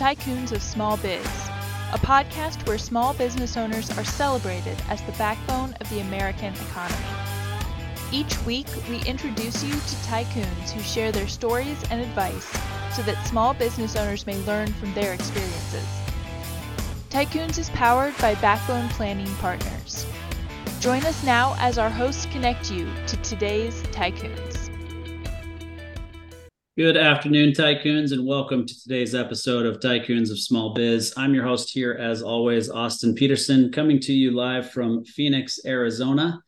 Tycoons of Small Biz, a podcast where small business owners are celebrated as the backbone of the American economy. Each week, we introduce you to tycoons who share their stories and advice so that small business owners may learn from their experiences. Tycoons is powered by Backbone Planning Partners. Join us now as our hosts connect you to today's tycoons. Good afternoon, tycoons, and welcome to today's episode of Tycoons of Small Biz. I'm your host here, as always, Austin Peterson, coming to you live from Phoenix, Arizona.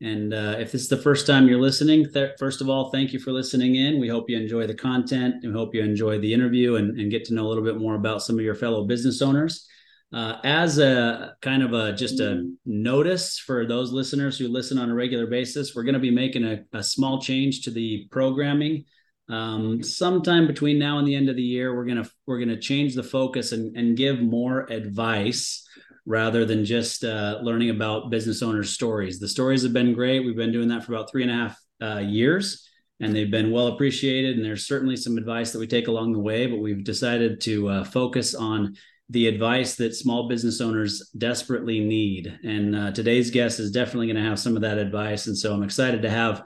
And uh, if this is the first time you're listening, th- first of all, thank you for listening in. We hope you enjoy the content we hope you enjoy the interview and, and get to know a little bit more about some of your fellow business owners. Uh, as a kind of a just a notice for those listeners who listen on a regular basis, we're going to be making a, a small change to the programming um, sometime between now and the end of the year we're gonna we're gonna change the focus and, and give more advice rather than just uh, learning about business owners stories. The stories have been great. We've been doing that for about three and a half uh, years and they've been well appreciated and there's certainly some advice that we take along the way but we've decided to uh, focus on the advice that small business owners desperately need. And uh, today's guest is definitely going to have some of that advice and so i'm excited to have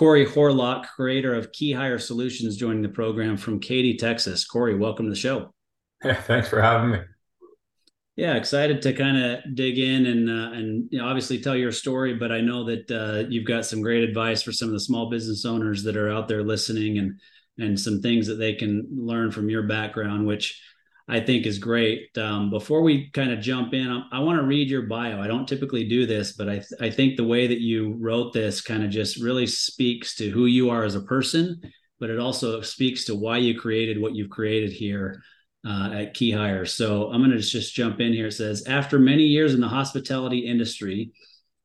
Corey Harlock, creator of KeyHire Solutions, joining the program from Katy, Texas. Corey, welcome to the show. Yeah, thanks for having me. Yeah, excited to kind of dig in and uh, and you know, obviously tell your story. But I know that uh, you've got some great advice for some of the small business owners that are out there listening, and and some things that they can learn from your background, which I think is great. Um, before we kind of jump in, I, I want to read your bio. I don't typically do this, but I, th- I think the way that you wrote this kind of just really speaks to who you are as a person, but it also speaks to why you created what you've created here uh, at KeyHire. So I'm going to just jump in here. It says, after many years in the hospitality industry,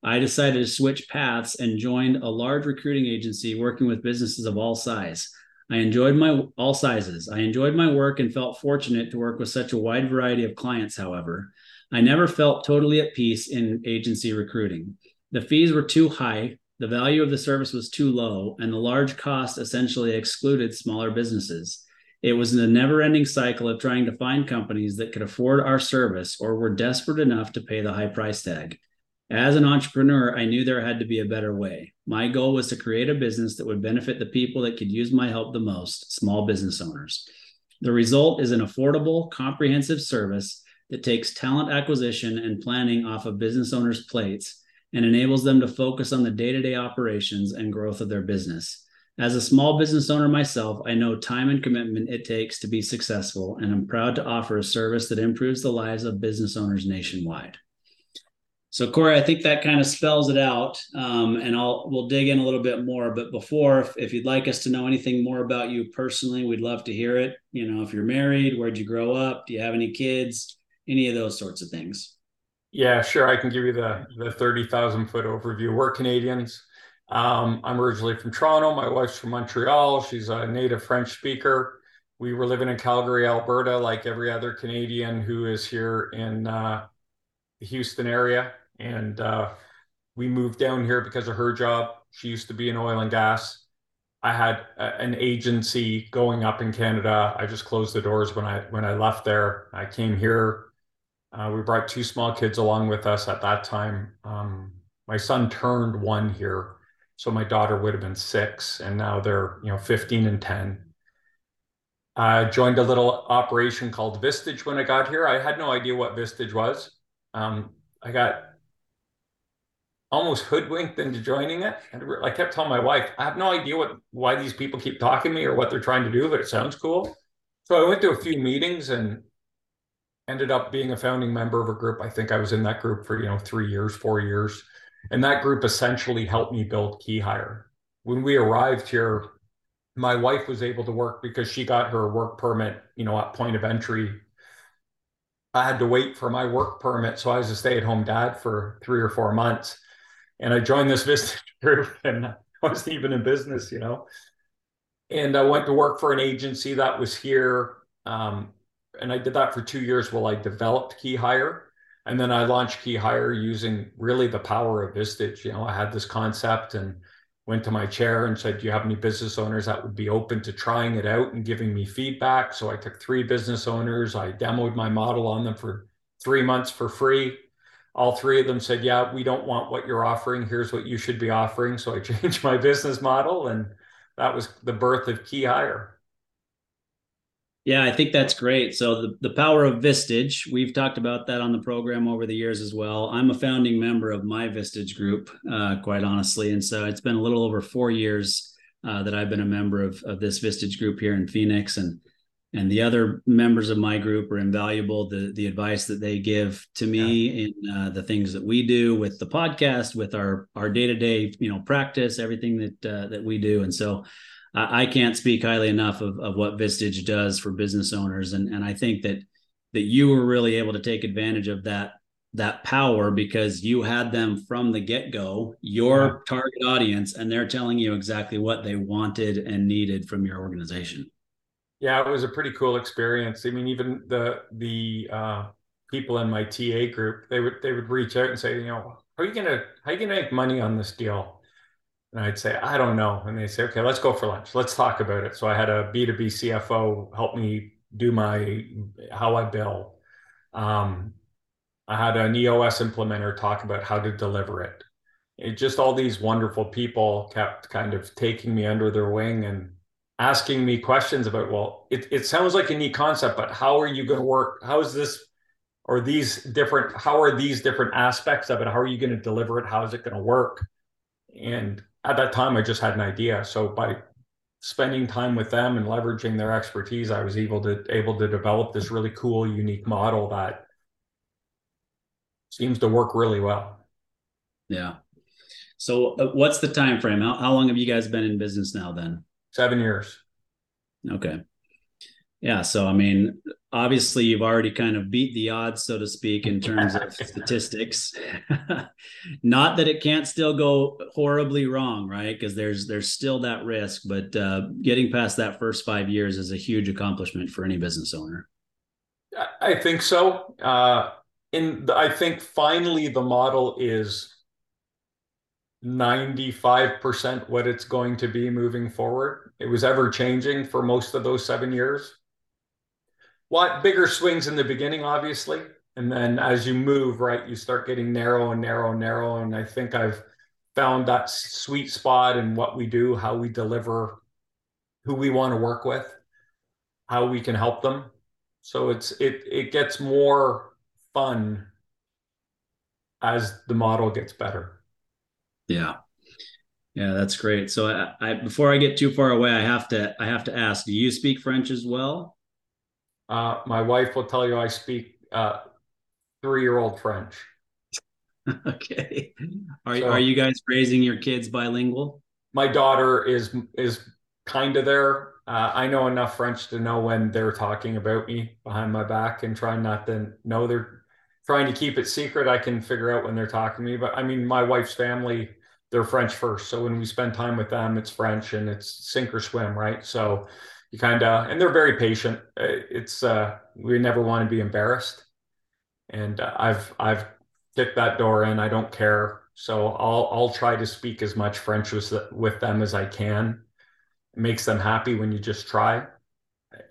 I decided to switch paths and joined a large recruiting agency working with businesses of all size. I enjoyed my all sizes. I enjoyed my work and felt fortunate to work with such a wide variety of clients, however. I never felt totally at peace in agency recruiting. The fees were too high, the value of the service was too low, and the large cost essentially excluded smaller businesses. It was a never ending cycle of trying to find companies that could afford our service or were desperate enough to pay the high price tag. As an entrepreneur, I knew there had to be a better way. My goal was to create a business that would benefit the people that could use my help the most small business owners. The result is an affordable, comprehensive service that takes talent acquisition and planning off of business owners' plates and enables them to focus on the day to day operations and growth of their business. As a small business owner myself, I know time and commitment it takes to be successful, and I'm proud to offer a service that improves the lives of business owners nationwide. So Corey, I think that kind of spells it out, um, and I'll we'll dig in a little bit more. But before, if, if, you'd like us to know anything more about you personally, we'd love to hear it. You know, if you're married, where'd you grow up? Do you have any kids? Any of those sorts of things. Yeah, sure. I can give you the the thirty thousand foot overview. We're Canadians. Um, I'm originally from Toronto. My wife's from Montreal. She's a native French speaker. We were living in Calgary, Alberta, like every other Canadian who is here in uh, the Houston area and uh, we moved down here because of her job. She used to be in oil and gas. I had a, an agency going up in Canada. I just closed the doors when I when I left there. I came here. Uh, we brought two small kids along with us at that time. Um, my son turned one here, so my daughter would have been six, and now they're you know 15 and 10. I joined a little operation called Vistage when I got here. I had no idea what Vistage was. Um, I got almost hoodwinked into joining it. And I kept telling my wife, I have no idea what why these people keep talking to me or what they're trying to do, but it sounds cool. So I went to a few meetings and ended up being a founding member of a group. I think I was in that group for, you know, three years, four years. And that group essentially helped me build KeyHire. When we arrived here, my wife was able to work because she got her work permit, you know, at point of entry. I had to wait for my work permit. So I was a stay at home dad for three or four months and I joined this business group and I wasn't even in business, you know. And I went to work for an agency that was here. Um, and I did that for two years while I developed KeyHire. And then I launched KeyHire using really the power of Vistage. You know, I had this concept and went to my chair and said, Do you have any business owners that would be open to trying it out and giving me feedback? So I took three business owners. I demoed my model on them for three months for free. All three of them said, Yeah, we don't want what you're offering. Here's what you should be offering. So I changed my business model, and that was the birth of KeyHire. Yeah, I think that's great. So the, the power of Vistage, we've talked about that on the program over the years as well. I'm a founding member of my Vistage group, uh, quite honestly. And so it's been a little over four years uh, that I've been a member of, of this Vistage group here in Phoenix. And and the other members of my group are invaluable. The the advice that they give to me yeah. in uh, the things that we do with the podcast, with our our day to day you know practice, everything that uh, that we do. And so I, can't speak highly enough of, of what Vistage does for business owners. And, and I think that that you were really able to take advantage of that that power because you had them from the get-go your yeah. target audience and they're telling you exactly what they wanted and needed from your organization yeah it was a pretty cool experience i mean even the the uh, people in my ta group they would they would reach out and say you know how are you gonna how are you gonna make money on this deal and I'd say, I don't know. And they say, okay, let's go for lunch. Let's talk about it. So I had a B2B CFO help me do my how I bill. Um, I had an EOS implementer talk about how to deliver it. It just all these wonderful people kept kind of taking me under their wing and asking me questions about, well, it, it sounds like a neat concept, but how are you going to work? How is this or these different, how are these different aspects of it? How are you going to deliver it? How is it going to work? And at that time, I just had an idea. So by spending time with them and leveraging their expertise, I was able to able to develop this really cool, unique model that seems to work really well. Yeah. So, uh, what's the time frame? How, how long have you guys been in business now? Then seven years. Okay. Yeah. So, I mean, obviously, you've already kind of beat the odds, so to speak, in terms of statistics. Not that it can't still go horribly wrong, right? Because there's there's still that risk, but uh, getting past that first five years is a huge accomplishment for any business owner. I think so. Uh, in I think finally the model is 95% what it's going to be moving forward. It was ever changing for most of those seven years What bigger swings in the beginning, obviously. And then as you move, right, you start getting narrow and narrow and narrow. And I think I've found that sweet spot in what we do, how we deliver, who we want to work with, how we can help them. So it's it it gets more fun as the model gets better. Yeah. Yeah, that's great. So I, I before I get too far away, I have to I have to ask, do you speak French as well? Uh, my wife will tell you I speak uh, three-year-old French. okay. Are so, are you guys raising your kids bilingual? My daughter is is kind of there. Uh, I know enough French to know when they're talking about me behind my back and trying not to know they're trying to keep it secret. I can figure out when they're talking to me. But I mean, my wife's family, they're French first. So when we spend time with them, it's French and it's sink or swim, right? So you kind of and they're very patient it's uh we never want to be embarrassed and uh, i've i've kicked that door in i don't care so i'll i'll try to speak as much french with, with them as i can it makes them happy when you just try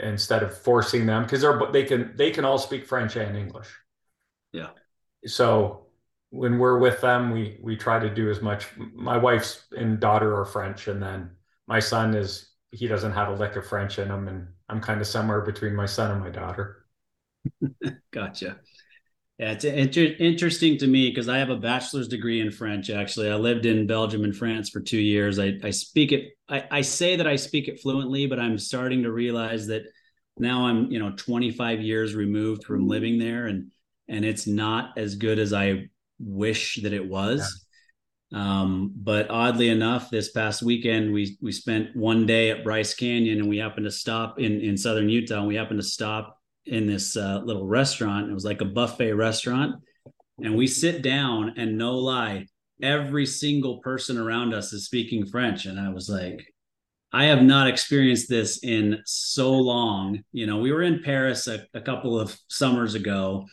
instead of forcing them because they're they can they can all speak french and english yeah so when we're with them we we try to do as much my wife's and daughter are french and then my son is he doesn't have a lick of French in him, and I'm kind of somewhere between my son and my daughter. gotcha. Yeah, it's inter- interesting to me because I have a bachelor's degree in French. Actually, I lived in Belgium and France for two years. I, I speak it. I, I say that I speak it fluently, but I'm starting to realize that now I'm you know 25 years removed from living there, and and it's not as good as I wish that it was. Um, but oddly enough, this past weekend we we spent one day at Bryce Canyon, and we happened to stop in in southern Utah. And we happened to stop in this uh, little restaurant. It was like a buffet restaurant, and we sit down, and no lie, every single person around us is speaking French, and I was like. I have not experienced this in so long. You know, we were in Paris a, a couple of summers ago,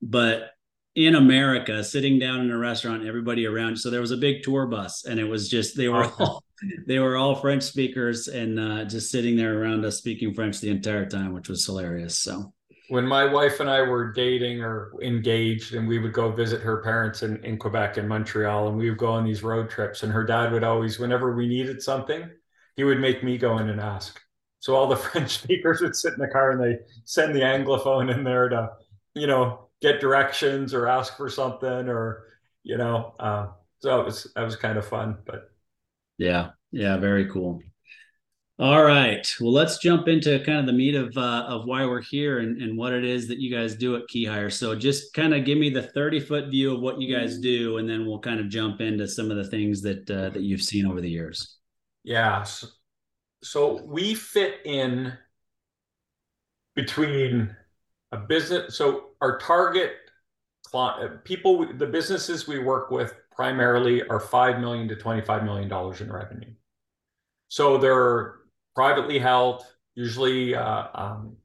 but in America, sitting down in a restaurant, everybody around. So there was a big tour bus, and it was just they were all they were all French speakers and uh, just sitting there around us speaking French the entire time, which was hilarious. So when my wife and I were dating or engaged, and we would go visit her parents in, in Quebec and Montreal, and we would go on these road trips, and her dad would always, whenever we needed something, he would make me go in and ask. So all the French speakers would sit in the car and they send the anglophone in there to, you know, get directions or ask for something or, you know, uh, so it was that was kind of fun. But yeah, yeah, very cool. All right. Well, let's jump into kind of the meat of uh, of why we're here and, and what it is that you guys do at KeyHire. So just kind of give me the 30 foot view of what you guys do, and then we'll kind of jump into some of the things that uh, that you've seen over the years. Yeah. So, so we fit in between a business. So our target client, people, the businesses we work with primarily are 5 million to 25 million dollars in revenue. So they're privately held, usually uh, um,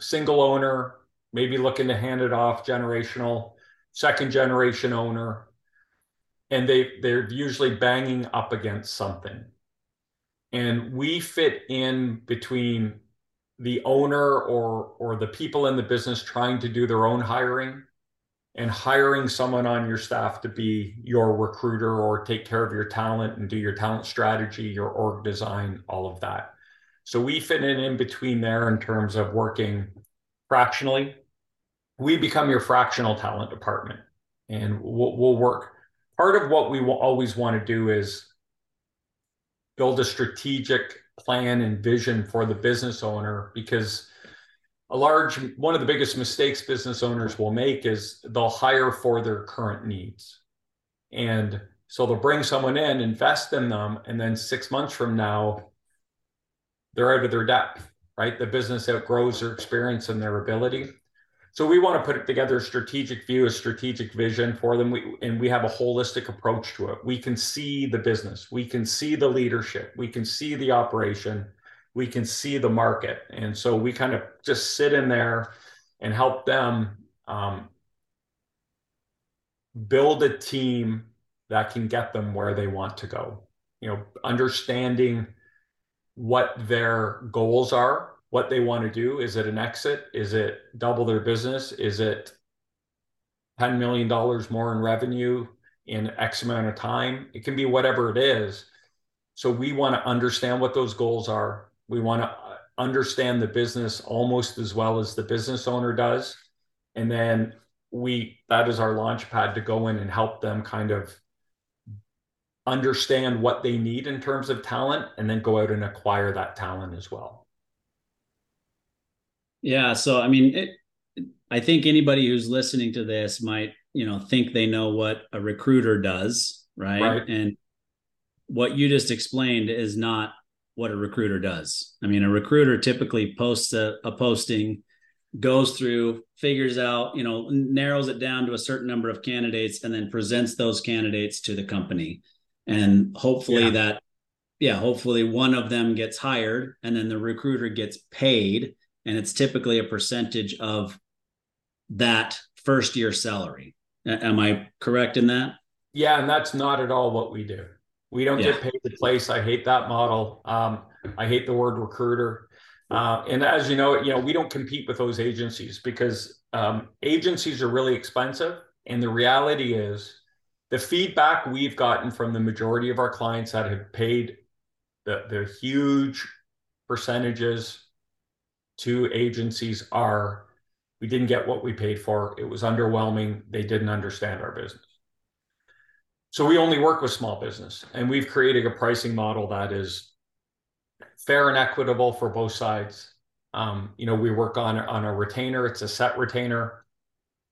single owner, maybe looking to hand it off, generational, second generation owner, and they they're usually banging up against something, and we fit in between the owner or or the people in the business trying to do their own hiring and hiring someone on your staff to be your recruiter or take care of your talent and do your talent strategy, your org design, all of that. So we fit in in between there in terms of working fractionally. We become your fractional talent department and we'll, we'll work. Part of what we will always want to do is build a strategic plan and vision for the business owner because a large one of the biggest mistakes business owners will make is they'll hire for their current needs and so they'll bring someone in invest in them and then six months from now they're out of their depth, right? The business outgrows their experience and their ability. So we want to put together a strategic view, a strategic vision for them. We, and we have a holistic approach to it. We can see the business, we can see the leadership, we can see the operation, we can see the market. And so we kind of just sit in there and help them um, build a team that can get them where they want to go. You know, understanding what their goals are, what they want to do. Is it an exit? Is it double their business? Is it $10 million more in revenue in X amount of time? It can be whatever it is. So we want to understand what those goals are. We want to uh, understand the business almost as well as the business owner does. And then we that is our launch pad to go in and help them kind of understand what they need in terms of talent and then go out and acquire that talent as well yeah so i mean it, i think anybody who's listening to this might you know think they know what a recruiter does right, right. and what you just explained is not what a recruiter does i mean a recruiter typically posts a, a posting goes through figures out you know narrows it down to a certain number of candidates and then presents those candidates to the company and hopefully yeah. that yeah hopefully one of them gets hired and then the recruiter gets paid and it's typically a percentage of that first year salary. Am i correct in that? Yeah and that's not at all what we do. We don't yeah. get paid to place. I hate that model. Um, i hate the word recruiter. Uh, and as you know you know we don't compete with those agencies because um, agencies are really expensive. And the reality is the feedback we've gotten from the majority of our clients that have paid the, the huge percentages to agencies are we didn't get what we paid for. It was underwhelming. They didn't understand our business. So we only work with small business and we've created a pricing model that is fair and equitable for both sides. Um, you know, we work on, on a retainer. It's a set retainer,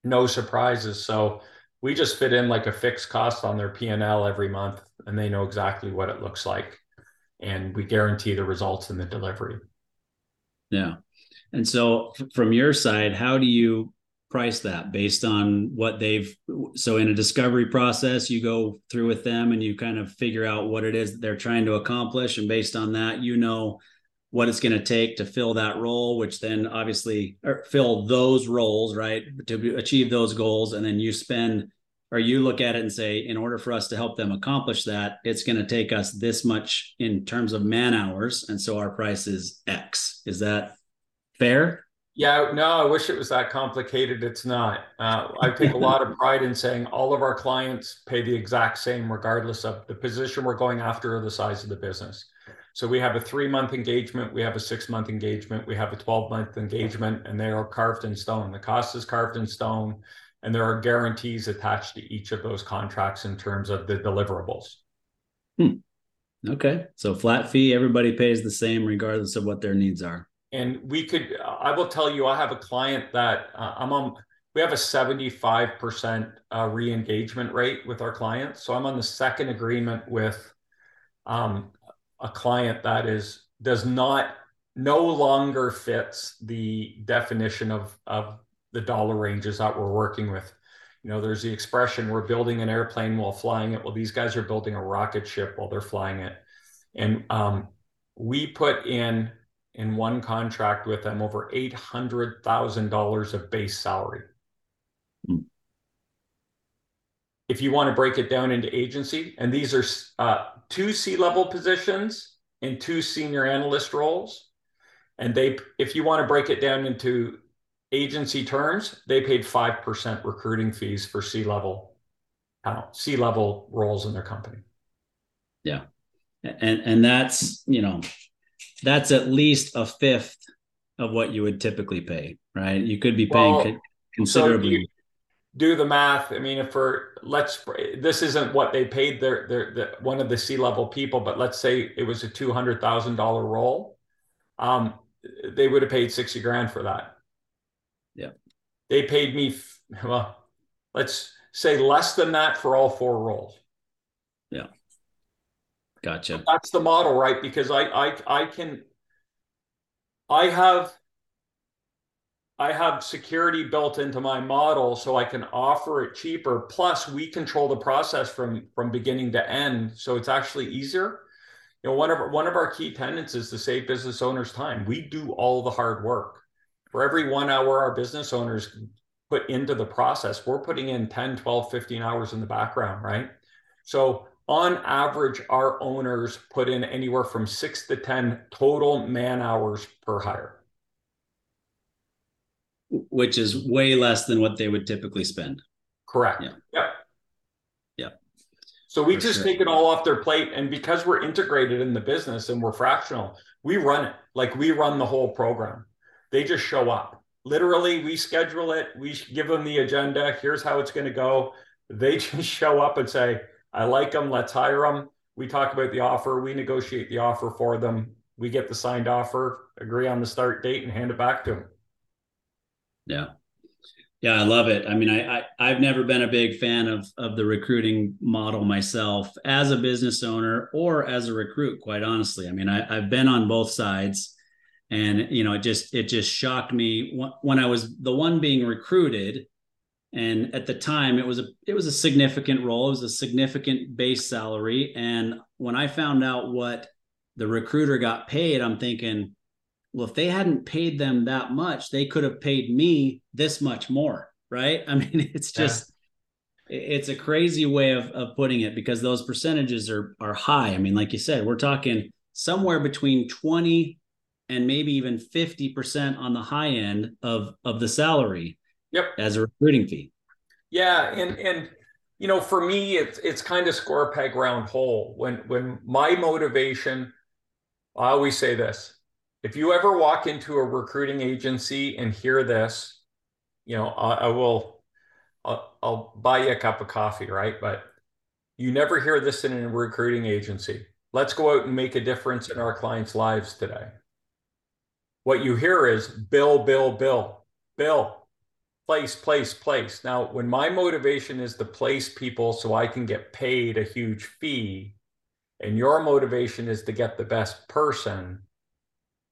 no surprises. So we just fit in like a fixed cost on their P&L every month and they know exactly what it looks like and we guarantee the results in the delivery. Yeah. And so from your side, how do you price that based on what they've so in a discovery process you go through with them and you kind of figure out what it is that they're trying to accomplish and based on that you know what it's going to take to fill that role, which then obviously fill those roles, right, to achieve those goals. And then you spend or you look at it and say, in order for us to help them accomplish that, it's going to take us this much in terms of man hours. And so our price is X. Is that fair? Yeah, no, I wish it was that complicated. It's not. Uh, I take a lot of pride in saying all of our clients pay the exact same, regardless of the position we're going after or the size of the business. So we have a three month engagement, we have a six month engagement, we have a 12 month engagement, and they are carved in stone. The cost is carved in stone, and there are guarantees attached to each of those contracts in terms of the deliverables. Hmm. Okay. So flat fee, everybody pays the same regardless of what their needs are. And we could, I will tell you, I have a client that uh, I'm on, we have a 75% uh, re engagement rate with our clients. So I'm on the second agreement with um, a client that is does not no longer fits the definition of of the dollar ranges that we're working with. You know, there's the expression we're building an airplane while flying it. Well, these guys are building a rocket ship while they're flying it. And um, we put in in one contract with them over eight hundred thousand dollars of base salary. Mm. If you want to break it down into agency, and these are uh, two C-level positions and two senior analyst roles. And they, if you want to break it down into agency terms, they paid 5% recruiting fees for C-level, uh, C-level roles in their company. Yeah. And, and that's, you know, that's at least a fifth of what you would typically pay, right? You could be paying well, considerably. So do the math. I mean, if for let's this isn't what they paid their their, their one of the C-level people, but let's say it was a two hundred thousand dollar role, um, they would have paid sixty grand for that. Yeah, they paid me well. Let's say less than that for all four roles. Yeah, gotcha. That's the model, right? Because I I I can I have I have security built into my model so I can offer it cheaper. Plus, we control the process from from beginning to end, so it's actually easier. You know, one of one of our key tenants is to save business owners time. We do all the hard work. For every one hour our business owners put into the process, we're putting in 10, 12, 15 hours in the background, right? So on average, our owners put in anywhere from six to 10 total man hours per hire which is way less than what they would typically spend. Correct. Yeah. Yep. Yeah. So we For just sure. take it all off their plate. And because we're integrated in the business and we're fractional, we run it like we run the whole program. They just show up. Literally, we schedule it, we give them the agenda. Here's how it's going to go. They just show up and say, I like them. Let's hire them. We talk about the offer. We negotiate the offer for them. We get the signed offer, agree on the start date, and hand it back to them. Yeah. Yeah, I love it. I mean, I, I have never been a big fan of of the recruiting model myself as a business owner or as a recruit. Quite honestly, I mean, I, I've been on both sides, and you know, it just it just shocked me when I was the one being recruited, and at the time it was a it was a significant role, it was a significant base salary, and when I found out what the recruiter got paid, I'm thinking, well, if they hadn't paid them that much, they could have paid me this much more, right? I mean, it's just yeah. it's a crazy way of, of putting it because those percentages are are high. I mean, like you said, we're talking somewhere between 20 and maybe even 50% on the high end of of the salary yep as a recruiting fee yeah and and you know for me it's it's kind of square peg round hole when when my motivation i always say this if you ever walk into a recruiting agency and hear this, you know, I, I will, I'll, I'll, buy you a cup of coffee, right? But you never hear this in a recruiting agency. Let's go out and make a difference in our clients' lives today. What you hear is bill, bill, bill, bill, place, place, place. Now, when my motivation is to place people so I can get paid a huge fee, and your motivation is to get the best person,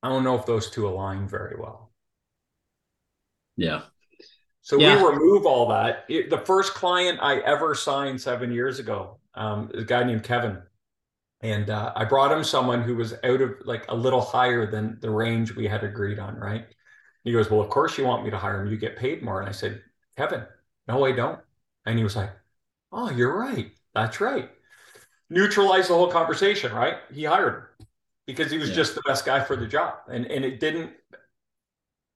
I don't know if those two align very well. Yeah. So yeah. we remove all that. It, the first client I ever signed seven years ago, um, a guy named Kevin, and uh, I brought him someone who was out of like a little higher than the range we had agreed on. Right? He goes, "Well, of course you want me to hire him. You get paid more." And I said, "Kevin, no, I don't." And he was like, Oh, you're right. That's right. Neutralize the whole conversation, right? He hired him because he was yeah. just the best guy for the job. And and it didn't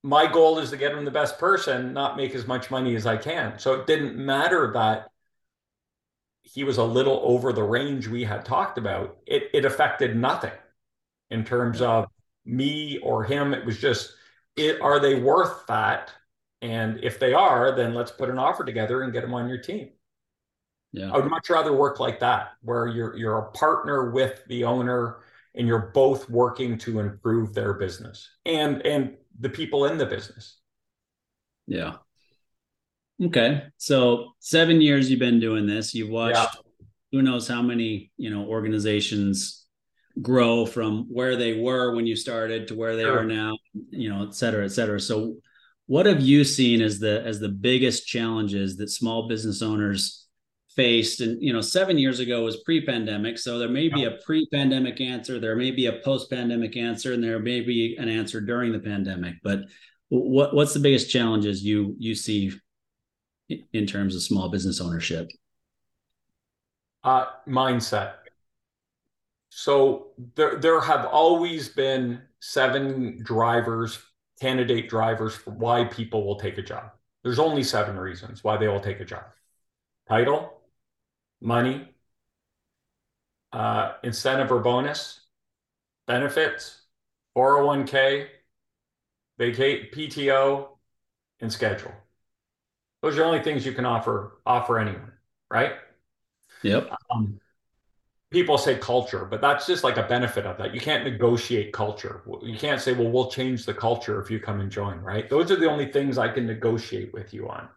my goal is to get him the best person, not make as much money as I can. So it didn't matter that he was a little over the range we had talked about. It it affected nothing in terms of me or him. It was just it are they worth that? And if they are, then let's put an offer together and get them on your team. Yeah. I would much rather work like that, where you're you're a partner with the owner and you're both working to improve their business and and the people in the business. Yeah. Okay. So seven years you've been doing this. You've watched yeah. who knows how many, you know, organizations grow from where they were when you started to where they sure. are now, you know, et cetera, et cetera. So what have you seen as the as the biggest challenges that small business owners faced and you know seven years ago was pre-pandemic so there may be a pre-pandemic answer there may be a post-pandemic answer and there may be an answer during the pandemic but what what's the biggest challenges you you see in terms of small business ownership uh mindset so there there have always been seven drivers candidate drivers for why people will take a job there's only seven reasons why they will take a job title money, uh, incentive or bonus, benefits, 401k, vacate PTO, and schedule. Those are the only things you can offer offer anyone, right? Yep. Um, people say culture, but that's just like a benefit of that. You can't negotiate culture. You can't say, well, we'll change the culture if you come and join, right? Those are the only things I can negotiate with you on.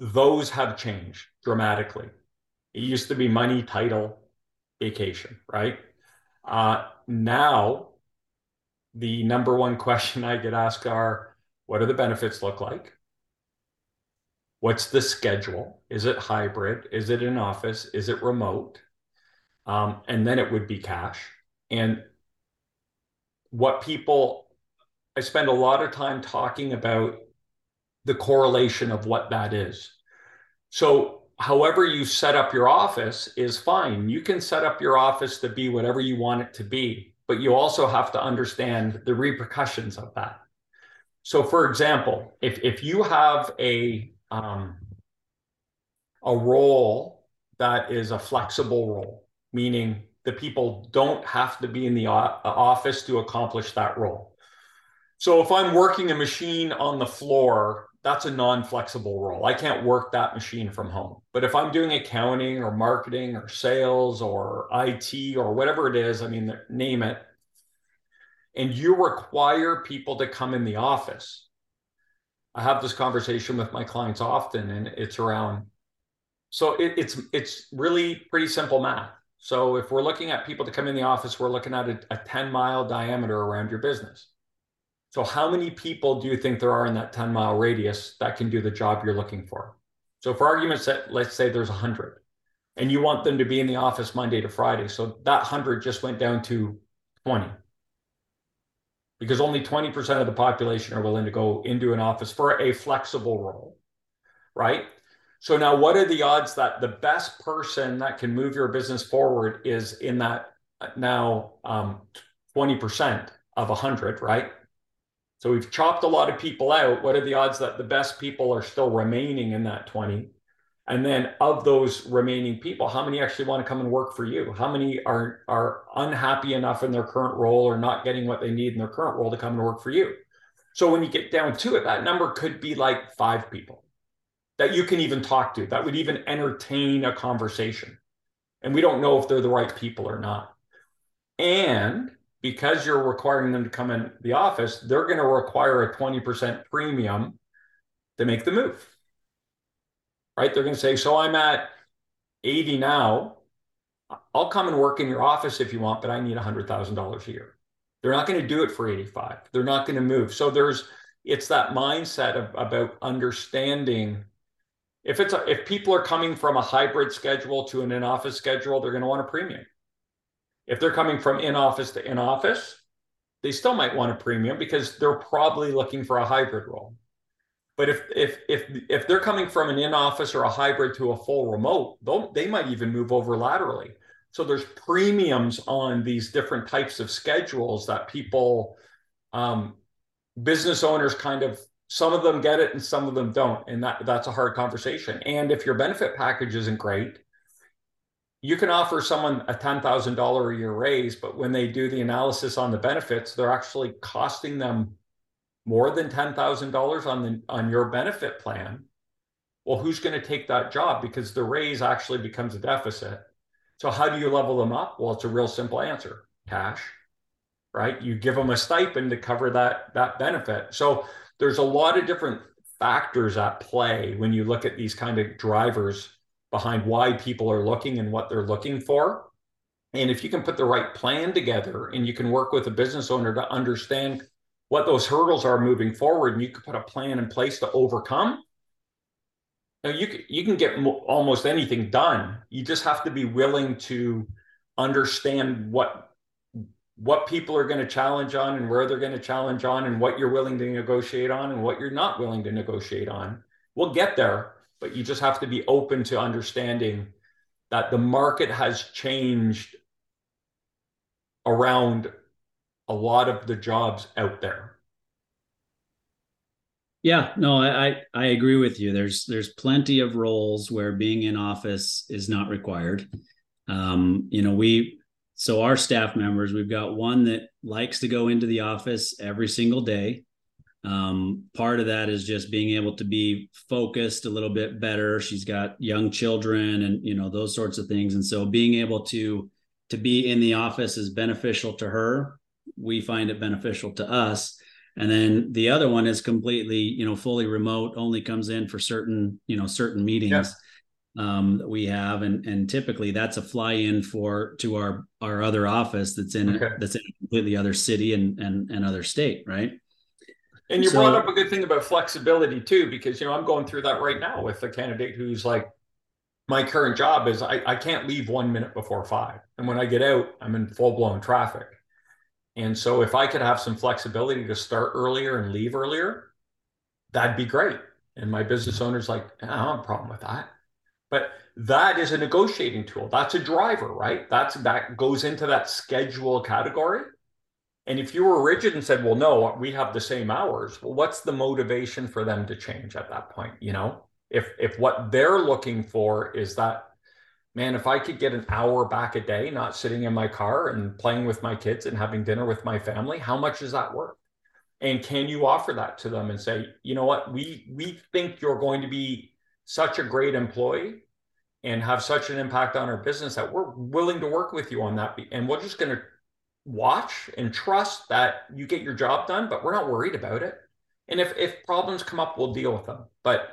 Those have changed dramatically. It used to be money, title, vacation, right? Uh, now, the number one question I get asked are what do the benefits look like? What's the schedule? Is it hybrid? Is it in office? Is it remote? Um, and then it would be cash. And what people, I spend a lot of time talking about the correlation of what that is. So however you set up your office is fine. You can set up your office to be whatever you want it to be, but you also have to understand the repercussions of that. So, for example, if if you have a um, a role that is a flexible role, meaning the people don't have to be in the uh, office to accomplish that role. So, if I'm working a machine on the floor that's a non-flexible role. I can't work that machine from home. But if I'm doing accounting or marketing or sales or IT or whatever it is, I mean, name it, and you require people to come in the office. I have this conversation with my clients often, and it's around. So it, it's it's really pretty simple math. So if we're looking at people to come in the office, we're looking at a, a 10 mile diameter around your business. So, how many people do you think there are in that 10 mile radius that can do the job you're looking for? So, for argument's let's say there's 100 and you want them to be in the office Monday to Friday. So, that 100 just went down to 20 because only 20% of the population are willing to go into an office for a flexible role, right? So, now what are the odds that the best person that can move your business forward is in that now um, 20% of 100, right? So we've chopped a lot of people out. What are the odds that the best people are still remaining in that 20? And then of those remaining people, how many actually want to come and work for you? How many are are unhappy enough in their current role or not getting what they need in their current role to come and work for you? So when you get down to it, that number could be like five people that you can even talk to, that would even entertain a conversation. And we don't know if they're the right people or not. And because you're requiring them to come in the office, they're going to require a 20% premium to make the move. Right? They're going to say, So I'm at 80 now. I'll come and work in your office if you want, but I need $100,000 a year. They're not going to do it for 85. They're not going to move. So there's, it's that mindset of, about understanding if it's a, if people are coming from a hybrid schedule to an in-office schedule, they're going to want a premium. If they're coming from in office to in office, they still might want a premium because they're probably looking for a hybrid role. But if if if if they're coming from an in office or a hybrid to a full remote, they might even move over laterally. So there's premiums on these different types of schedules that people, um, business owners, kind of some of them get it and some of them don't, and that that's a hard conversation. And if your benefit package isn't great, you can offer someone a ten thousand dollar a year raise, but when they do the analysis on the benefits, they're actually costing them more than ten thousand dollars on the on your benefit plan. Well, who's going to take that job because the raise actually becomes a deficit? So how do you level them up? Well, it's a real simple answer: cash, right? You give them a stipend to cover that that benefit. So there's a lot of different factors at play when you look at these kind of drivers behind why people are looking and what they're looking for. And if you can put the right plan together and you can work with a business owner to understand what those hurdles are moving forward, and you can put a plan in place to overcome, know, you can, you can get mo- almost anything done. You just have to be willing to understand what what people are going to challenge on and where they're going to challenge on and what you're willing to negotiate on and what you're not willing to negotiate on. We'll get there, but you just have to be open to understanding that the market has changed around a lot of the jobs out there. Yeah, no, I I agree with you. There's there's plenty of roles where being in office is not required. Um, you know, we so our staff members, we've got one that likes to go into the office every single day. Um, part of that is just being able to be focused a little bit better. She's got young children and you know those sorts of things, and so being able to to be in the office is beneficial to her. We find it beneficial to us and then the other one is completely you know fully remote only comes in for certain you know certain meetings um, that we have and and typically that's a fly in for to our our other office that's in okay. that's in a completely other city and and and other state right and you so, brought up a good thing about flexibility too because you know i'm going through that right now with a candidate who's like my current job is I, I can't leave one minute before five and when i get out i'm in full-blown traffic and so if I could have some flexibility to start earlier and leave earlier, that'd be great. And my business owner's like, I don't have a problem with that. But that is a negotiating tool. That's a driver, right? That's that goes into that schedule category. And if you were rigid and said, well, no, we have the same hours, well, what's the motivation for them to change at that point? You know, if if what they're looking for is that man, if I could get an hour back a day, not sitting in my car and playing with my kids and having dinner with my family, how much is that worth? And can you offer that to them and say, you know what, we we think you're going to be such a great employee and have such an impact on our business that we're willing to work with you on that. And we're just going to watch and trust that you get your job done, but we're not worried about it. And if if problems come up, we'll deal with them. But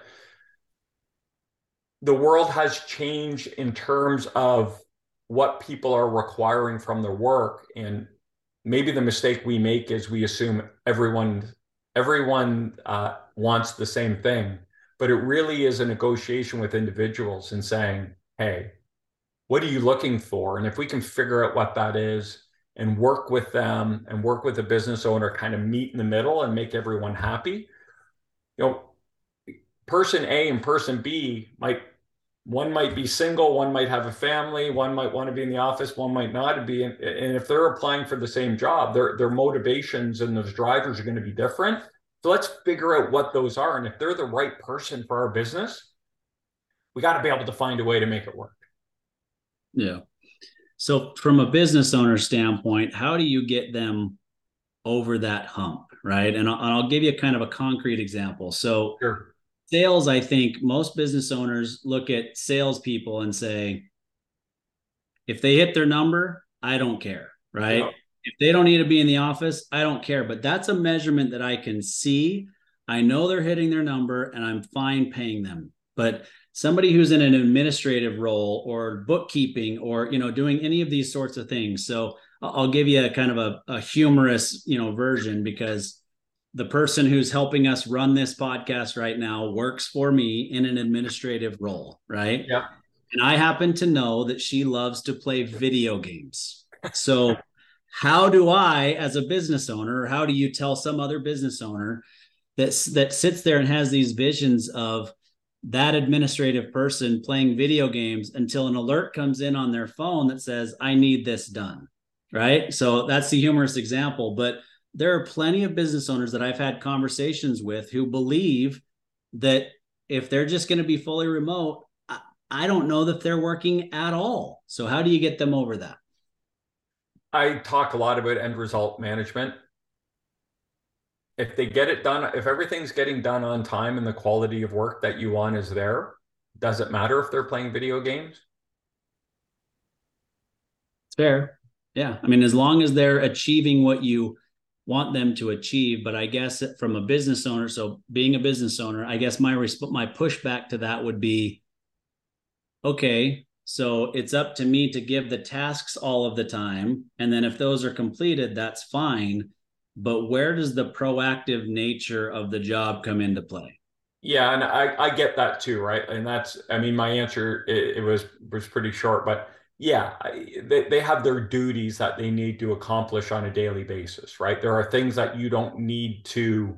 the world has changed in terms of what people are requiring from their work and maybe the mistake we make is we assume everyone everyone uh, wants the same thing but it really is a negotiation with individuals and saying hey what are you looking for and if we can figure out what that is and work with them and work with the business owner kind of meet in the middle and make everyone happy you know person a and person b might one might be single, one might have a family, one might want to be in the office, one might not be. And, if they're applying for the same job, their their motivations and those drivers are going to be different. So let's figure out what those are. And if they're the right person for our business, we got to be able to find a way to make it work. Yeah. So from a business owner standpoint, how do you get them over that hump? Right. And I'll, I'll give you kind of a concrete example. So sure sales, I think most business owners look at salespeople and say, if they hit their number, I don't care, right? Yep. If they don't need to be in the office, I don't care. But that's a measurement that I can see. I know they're hitting their number and I'm fine paying them. But somebody who's in an administrative role or bookkeeping or you know doing any of these sorts of things. So I'll give you a kind of a, a humorous, you know, version because the person who's helping us run this podcast right now works for me in an administrative role, right? Yeah. And I happen to know that she loves to play video games. So, how do I, as a business owner, how do you tell some other business owner that that sits there and has these visions of that administrative person playing video games until an alert comes in on their phone that says i need this done right? So that's the humorous example but there are plenty of business owners that i've had conversations with who believe that if they're just going to be fully remote I, I don't know that they're working at all. So how do you get them over that i talk a lot about end result management if they get it done, if everything's getting done on time and the quality of work that you want is there, does it matter if they're playing video games? It's fair. Yeah. I mean, as long as they're achieving what you want them to achieve. But I guess from a business owner, so being a business owner, I guess my resp- my pushback to that would be okay, so it's up to me to give the tasks all of the time. And then if those are completed, that's fine but where does the proactive nature of the job come into play? Yeah, and I, I get that too, right? And that's, I mean, my answer it, it was was pretty short, but yeah, they, they have their duties that they need to accomplish on a daily basis, right? There are things that you don't need to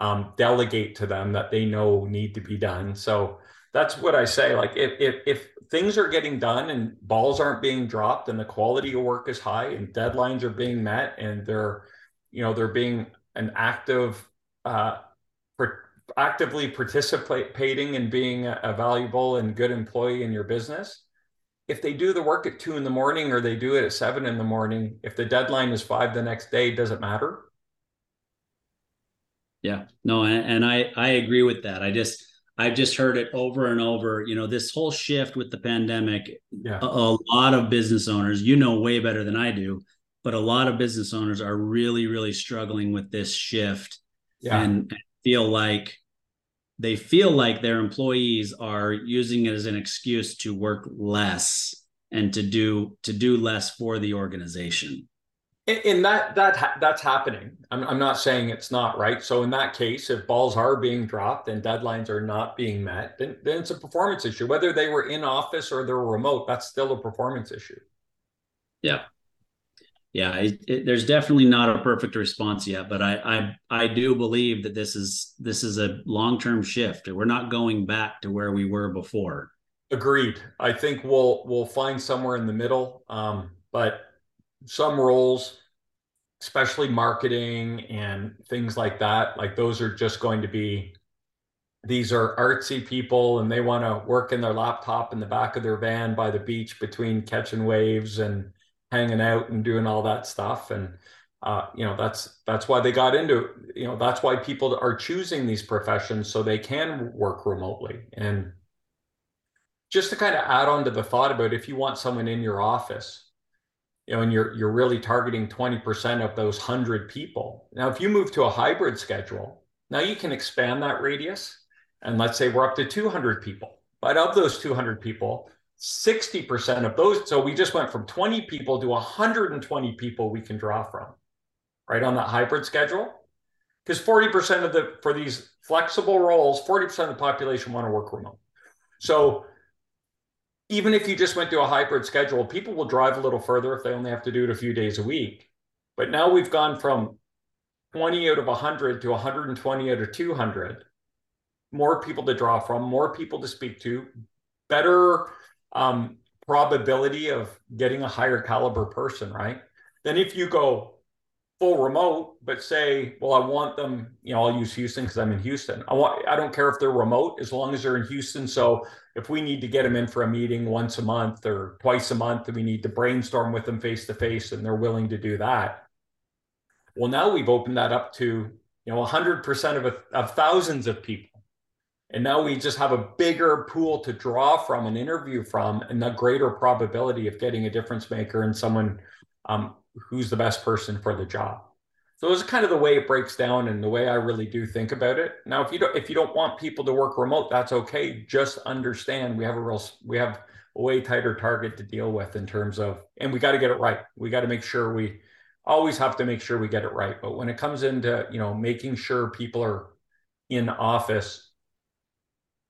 um, delegate to them that they know need to be done. So that's what I say. Like if if if things are getting done and balls aren't being dropped and the quality of work is high and deadlines are being met and they're you know they're being an active uh, actively participating and being a, valuable and good employee in your business if they do the work at two in the morning or they do it at seven in the morning if the deadline is five the next day does it matter yeah no and i i agree with that i just i've just heard it over and over you know this whole shift with the pandemic yeah. a, a lot of business owners you know way better than i do but a lot of business owners are really really struggling with this shift yeah. and feel like they feel like their employees are using it as an excuse to work less and to do to do less for the organization in that that that's happening I'm, I'm not saying it's not right so in that case if balls are being dropped and deadlines are not being met then, then it's a performance issue whether they were in office or they're remote that's still a performance issue yeah yeah, it, it, there's definitely not a perfect response yet, but I, I I do believe that this is this is a long term shift. We're not going back to where we were before. Agreed. I think we'll we'll find somewhere in the middle. Um, but some roles, especially marketing and things like that, like those are just going to be these are artsy people and they want to work in their laptop in the back of their van by the beach between catching waves and hanging out and doing all that stuff. And uh, you know that's that's why they got into you know that's why people are choosing these professions so they can work remotely. And just to kind of add on to the thought about if you want someone in your office you know and you're you're really targeting 20% of those 100 people now if you move to a hybrid schedule now you can expand that radius and let's say we're up to 200 people but of those 200 people 60% of those. So we just went from 20 people to 120 people we can draw from, right on that hybrid schedule. Because 40% of the, for these flexible roles, 40% of the population want to work remote. So even if you just went to a hybrid schedule, people will drive a little further if they only have to do it a few days a week. But now we've gone from 20 out of 100 to 120 out of 200. More people to draw from, more people to speak to, better um, probability of getting a higher caliber person, right? Then if you go full remote, but say, well, I want them, you know, I'll use Houston because I'm in Houston. I want I don't care if they're remote as long as they're in Houston. So if we need to get them in for a meeting once a month or twice a month, and we need to brainstorm with them face to face and they're willing to do that. Well, now we've opened that up to, you know, 100% of, a, of thousands of people. And now we just have a bigger pool to draw from and interview from, and a greater probability of getting a difference maker and someone um, who's the best person for the job. So it's kind of the way it breaks down and the way I really do think about it. Now, if you don't if you don't want people to work remote, that's okay. Just understand we have a real we have a way tighter target to deal with in terms of, and we got to get it right. We got to make sure we always have to make sure we get it right. But when it comes into you know making sure people are in office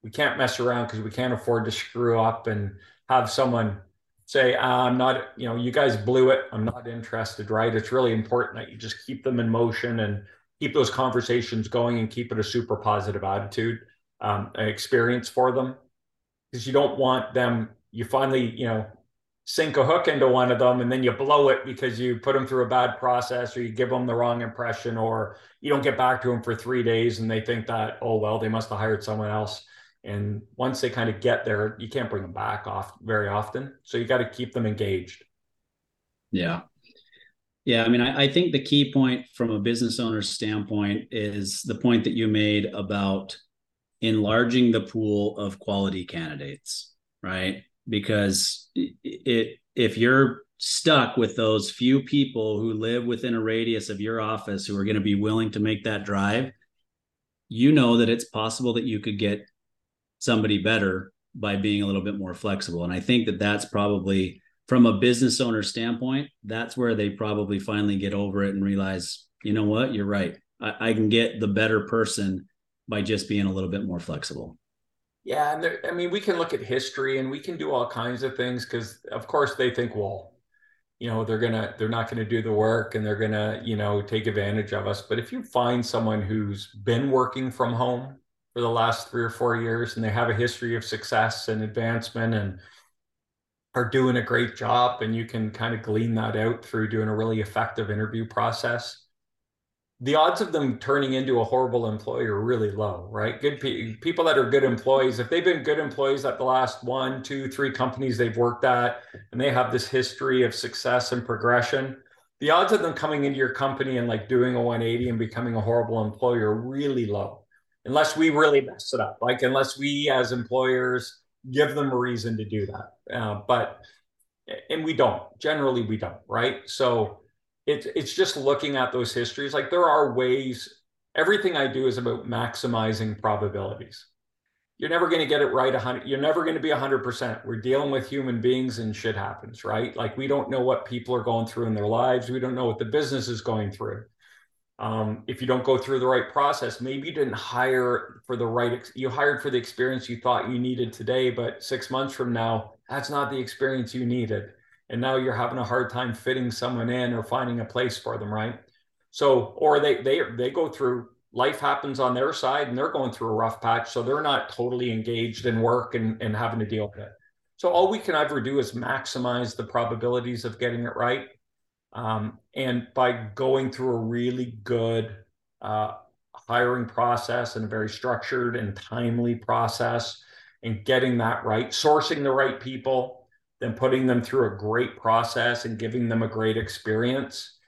we can't mess around because we can't afford to screw up and have someone say ah, i'm not you know you guys blew it. I'm not interested right? It's really important that you just keep them in motion and keep those conversations going and keep it a super positive attitude um, experience for them. Because you don't want them you finally you know sink a hook into one of them and then you blow it because you put them through a bad process or you give them the wrong impression or you don't get back to them for three days and they think that oh well they must have hired someone else and once they kind of get there you can't bring them back off very often. So you got to keep them engaged. Yeah. Yeah, I mean, I, I, think the key point from a business owner's standpoint is the point that you made about enlarging the pool of quality candidates, right? Because it if you're stuck with those few people who live within a radius of your office who are going to be willing to make that drive, you know that it's possible that you could get somebody better by being a little bit more flexible. And I think that that's probably from a business owner standpoint, that's where they probably finally get over it and realize, you know what, you're right. I, I can get the better person by just being a little bit more flexible. Yeah, and there, I mean, we can look at history and we can do all kinds of things because, of course, they think, well, you know, they're gonna, they're not gonna do the work and they're gonna, you know, take advantage of us. But if you find someone who's been working from home for the last three or four years and they have a history of success and advancement and are doing a great job and you can kind of glean that out through doing a really effective interview process. The odds of them turning into a horrible employee are really low right? Good pe- people that are good employees if they've been good employees at the last one two three companies they've worked at and they have this history of success and progression the odds of them coming into your company and like doing a 180 and becoming a horrible employee are really low unless we really mess it up like unless we as employers give them a reason to do that. Uh, but and we don't generally we don't right? So it's it's just looking at those histories. Like there are ways everything i do is about maximizing probabilities. You're never going to get it right 100 you're never going to be 100% we're dealing with human beings and shit happens right? Like we don't know what people are going through in their lives. We don't know what the business is going through um, if you don't go through the right process maybe you didn't hire for the right ex- you hired for the experience you thought you needed today but six months from now that's not the experience you needed. And now you're having a hard time fitting someone in or finding a place for them right? So or they they they go through life happens on their side and they're going through a rough patch so they're not totally engaged in work and, and having to deal with it. So all we can ever do is maximize the probabilities of getting it right. Um, and by going through a really good uh, hiring process and a very structured and timely process and getting that right, sourcing the right people, then putting them through a great process and giving them a great experience.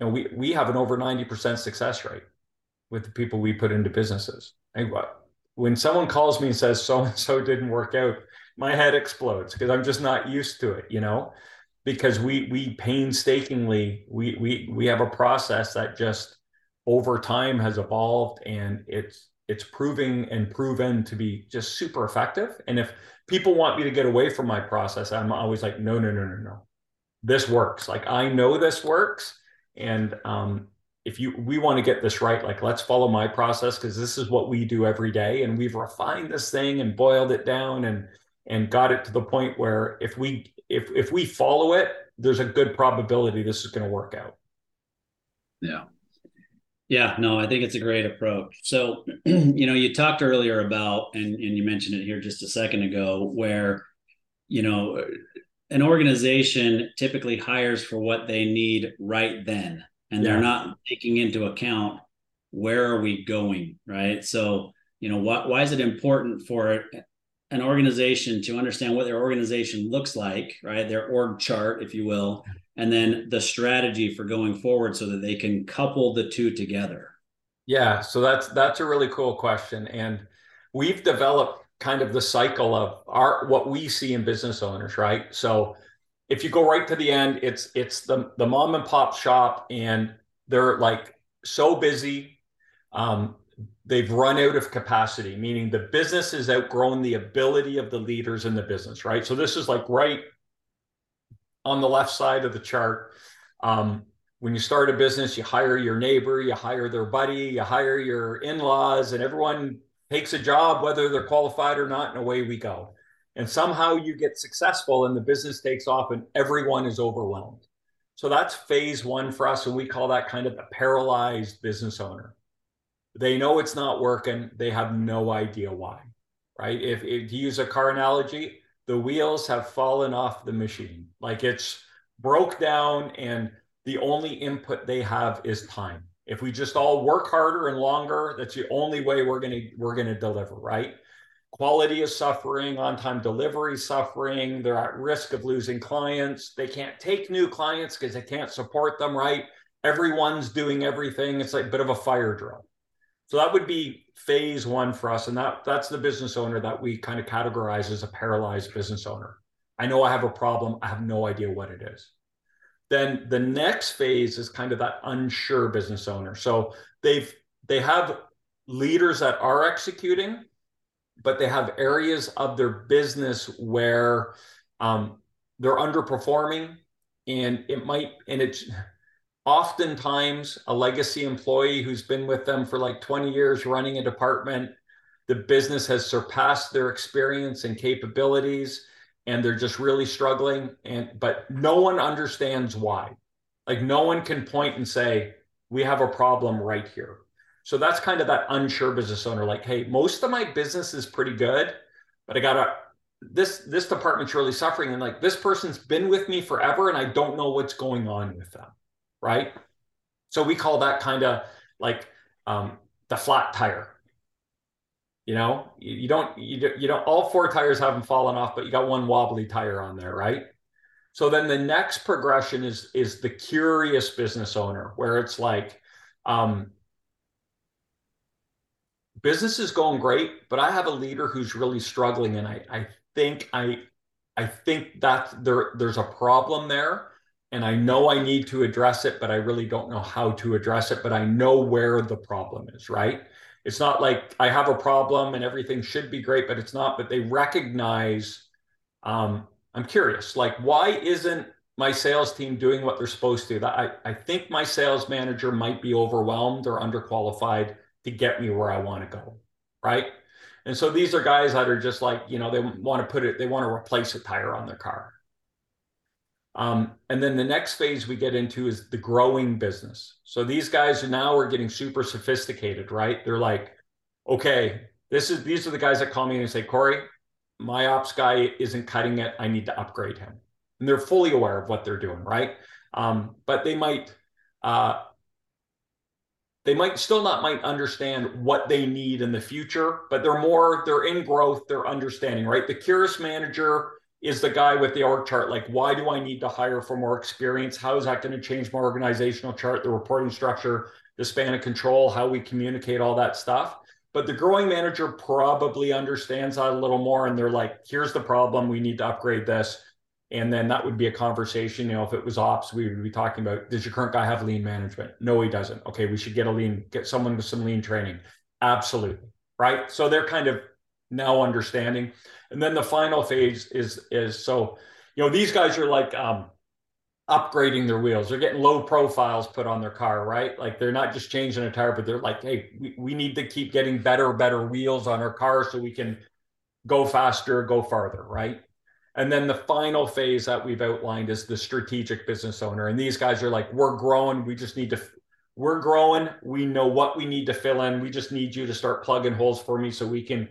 And we, we have an over 90% success rate with the people we put into businesses. And when someone calls me and says so and so didn't work out, my head explodes because I'm just not used to it, you know because we we painstakingly we we we have a process that just over time has evolved and it's it's proving and proven to be just super effective. And if people want me to get away from my process i'm always like no no no no no. This works. Like i know this works. And um, if you we want to get this right like let's follow my process because this is what we do every day. And we've refined this thing and boiled it down and and got it to the point where if we if if we follow it, there's a good probability this is going to work out. Yeah. Yeah, no, I think it's a great approach. So, you know, you talked earlier about, and, and you mentioned it here just a second ago, where, you know, an organization typically hires for what they need right then, and yeah. they're not taking into account where are we going, right? So, you know, why, why is it important for an organization to understand what their organization looks like, right? Their org chart, if you will, and then the strategy for going forward so that they can couple the two together. Yeah, so that's that's a really cool question and we've developed kind of the cycle of our what we see in business owners, right? So if you go right to the end, it's it's the the mom and pop shop and they're like so busy um, they've run out of capacity, meaning the business has outgrown the ability of the leaders in the business, right? So this is like right on the left side of the chart. Um, when you start a business, you hire your neighbor, you hire their buddy, you hire your in laws, and everyone takes a job, whether they're qualified or not, and away we go. And somehow you get successful and the business takes off and everyone is overwhelmed. So that's phase one for us. And we call that kind of the paralyzed business owner. They know it's not working, they have no idea why, right? If, if you use a car analogy, the wheels have fallen off the machine. Like it's broke down, and the only input they have is time. If we just all work harder and longer, that's the only way we're gonna we're gonna deliver, right? Quality is suffering, on time delivery suffering. They're at risk of losing clients. They can't take new clients because they can't support them right. Everyone's doing everything. It's like a bit of a fire drill. So that would be phase one for us. And that that's the business owner that we kind of categorize as a paralyzed business owner. I know I have a problem. I have no idea what it is. Then the next phase is kind of that unsure business owner. So they've they have leaders that are executing, but they have areas of their business where um, they're underperforming, and it might and it's oftentimes a legacy employee who's been with them for like 20 years running a department the business has surpassed their experience and capabilities and they're just really struggling and but no one understands why. Like no one can point and say we have a problem right here. So that's kind of that unsure business owner like hey most of my business is pretty good but i gotta this this department's really suffering and like this person's been with me forever and i don't know what's going on with them right? So we call that kind of like um, the flat tire. You know, you, you don't you, you don't all four tires haven't fallen off, but you got one wobbly tire on there, right? So then the next progression is is the curious business owner, where it's like, um, business is going great, but I have a leader who's really struggling, and I I think I I think that there there's a problem there and I know I need to address it, but I really don't know how to address it. But I know where the problem is, right? It's not like I have a problem and everything should be great, but it's not. But they recognize um, I'm curious, like, why isn't my sales team doing what they're supposed to? I, I think my sales manager might be overwhelmed or underqualified to get me where I want to go, right? And so these are guys that are just like, you know, they want to put it, they want to replace a tire on their car um, and then the next phase we get into is the growing business. So these guys are now are getting super sophisticated, right? They're like, okay, this is these are the guys that call me and say, Corey, my ops guy isn't cutting it. I need to upgrade him. And they're fully aware of what they're doing, right? Um, but they might uh, they might still not might understand what they need in the future, but they're more they're in growth, they're understanding, right? The curious manager is the guy with the org chart. Like why do i need to hire for more experience? How is that going to change my organizational chart the reporting structure the span of control how we communicate all that stuff? But the growing manager probably understands that a little more and they're like here's the problem we need to upgrade this. And then that would be a conversation you know if it was ops we would be talking about does your current guy have lean management? No he doesn't. Okay we should get a lean get someone with some lean training. Absolutely. Right? So they're kind of now understanding. And then the final phase is is so you know these guys are like um, upgrading their wheels. They're getting low profiles put on their car, right? Like they're not just changing a tire, but they're like, hey, we, we need to keep getting better, better wheels on our car so we can go faster, go farther, right? And then the final phase that we've outlined is the strategic business owner. And these guys are like, we're growing. We just need to, we're growing. We know what we need to fill in. We just need you to start plugging holes for me so we can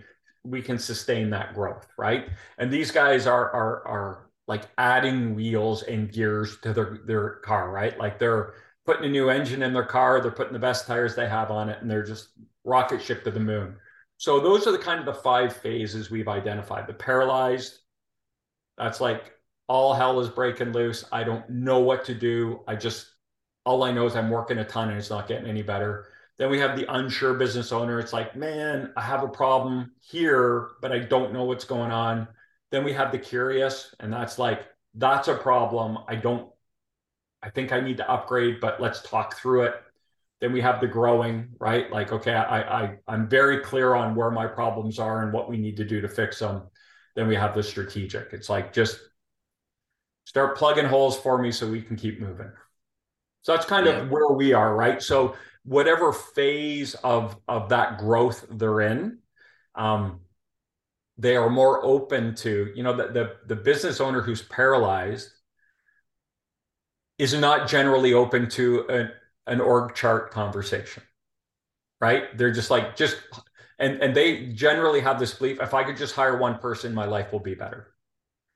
we can sustain that growth, right? And these guys are are are like adding wheels and gears to their their car, right? Like they're putting a new engine in their car, they're putting the best tires they have on it, and they're just rocket ship to the moon. So those are the kind of the five phases we've identified. The paralyzed, that's like all hell is breaking loose. I don't know what to do. I just all I know is I'm working a ton and it's not getting any better. Then we have the unsure business owner. It's like, man, I have a problem here, but I don't know what's going on. Then we have the curious, and that's like, that's a problem. I don't, I think I need to upgrade, but let's talk through it. Then we have the growing, right? Like, okay, I, I, I'm very clear on where my problems are and what we need to do to fix them. Then we have the strategic. It's like just start plugging holes for me so we can keep moving. So that's kind yeah. of where we are, right? So whatever phase of of that growth they're in um, they are more open to you know the, the the business owner who's paralyzed is not generally open to an, an org chart conversation, right? They're just like, just, and, and they generally have this belief if I could just hire one person, my life will be better.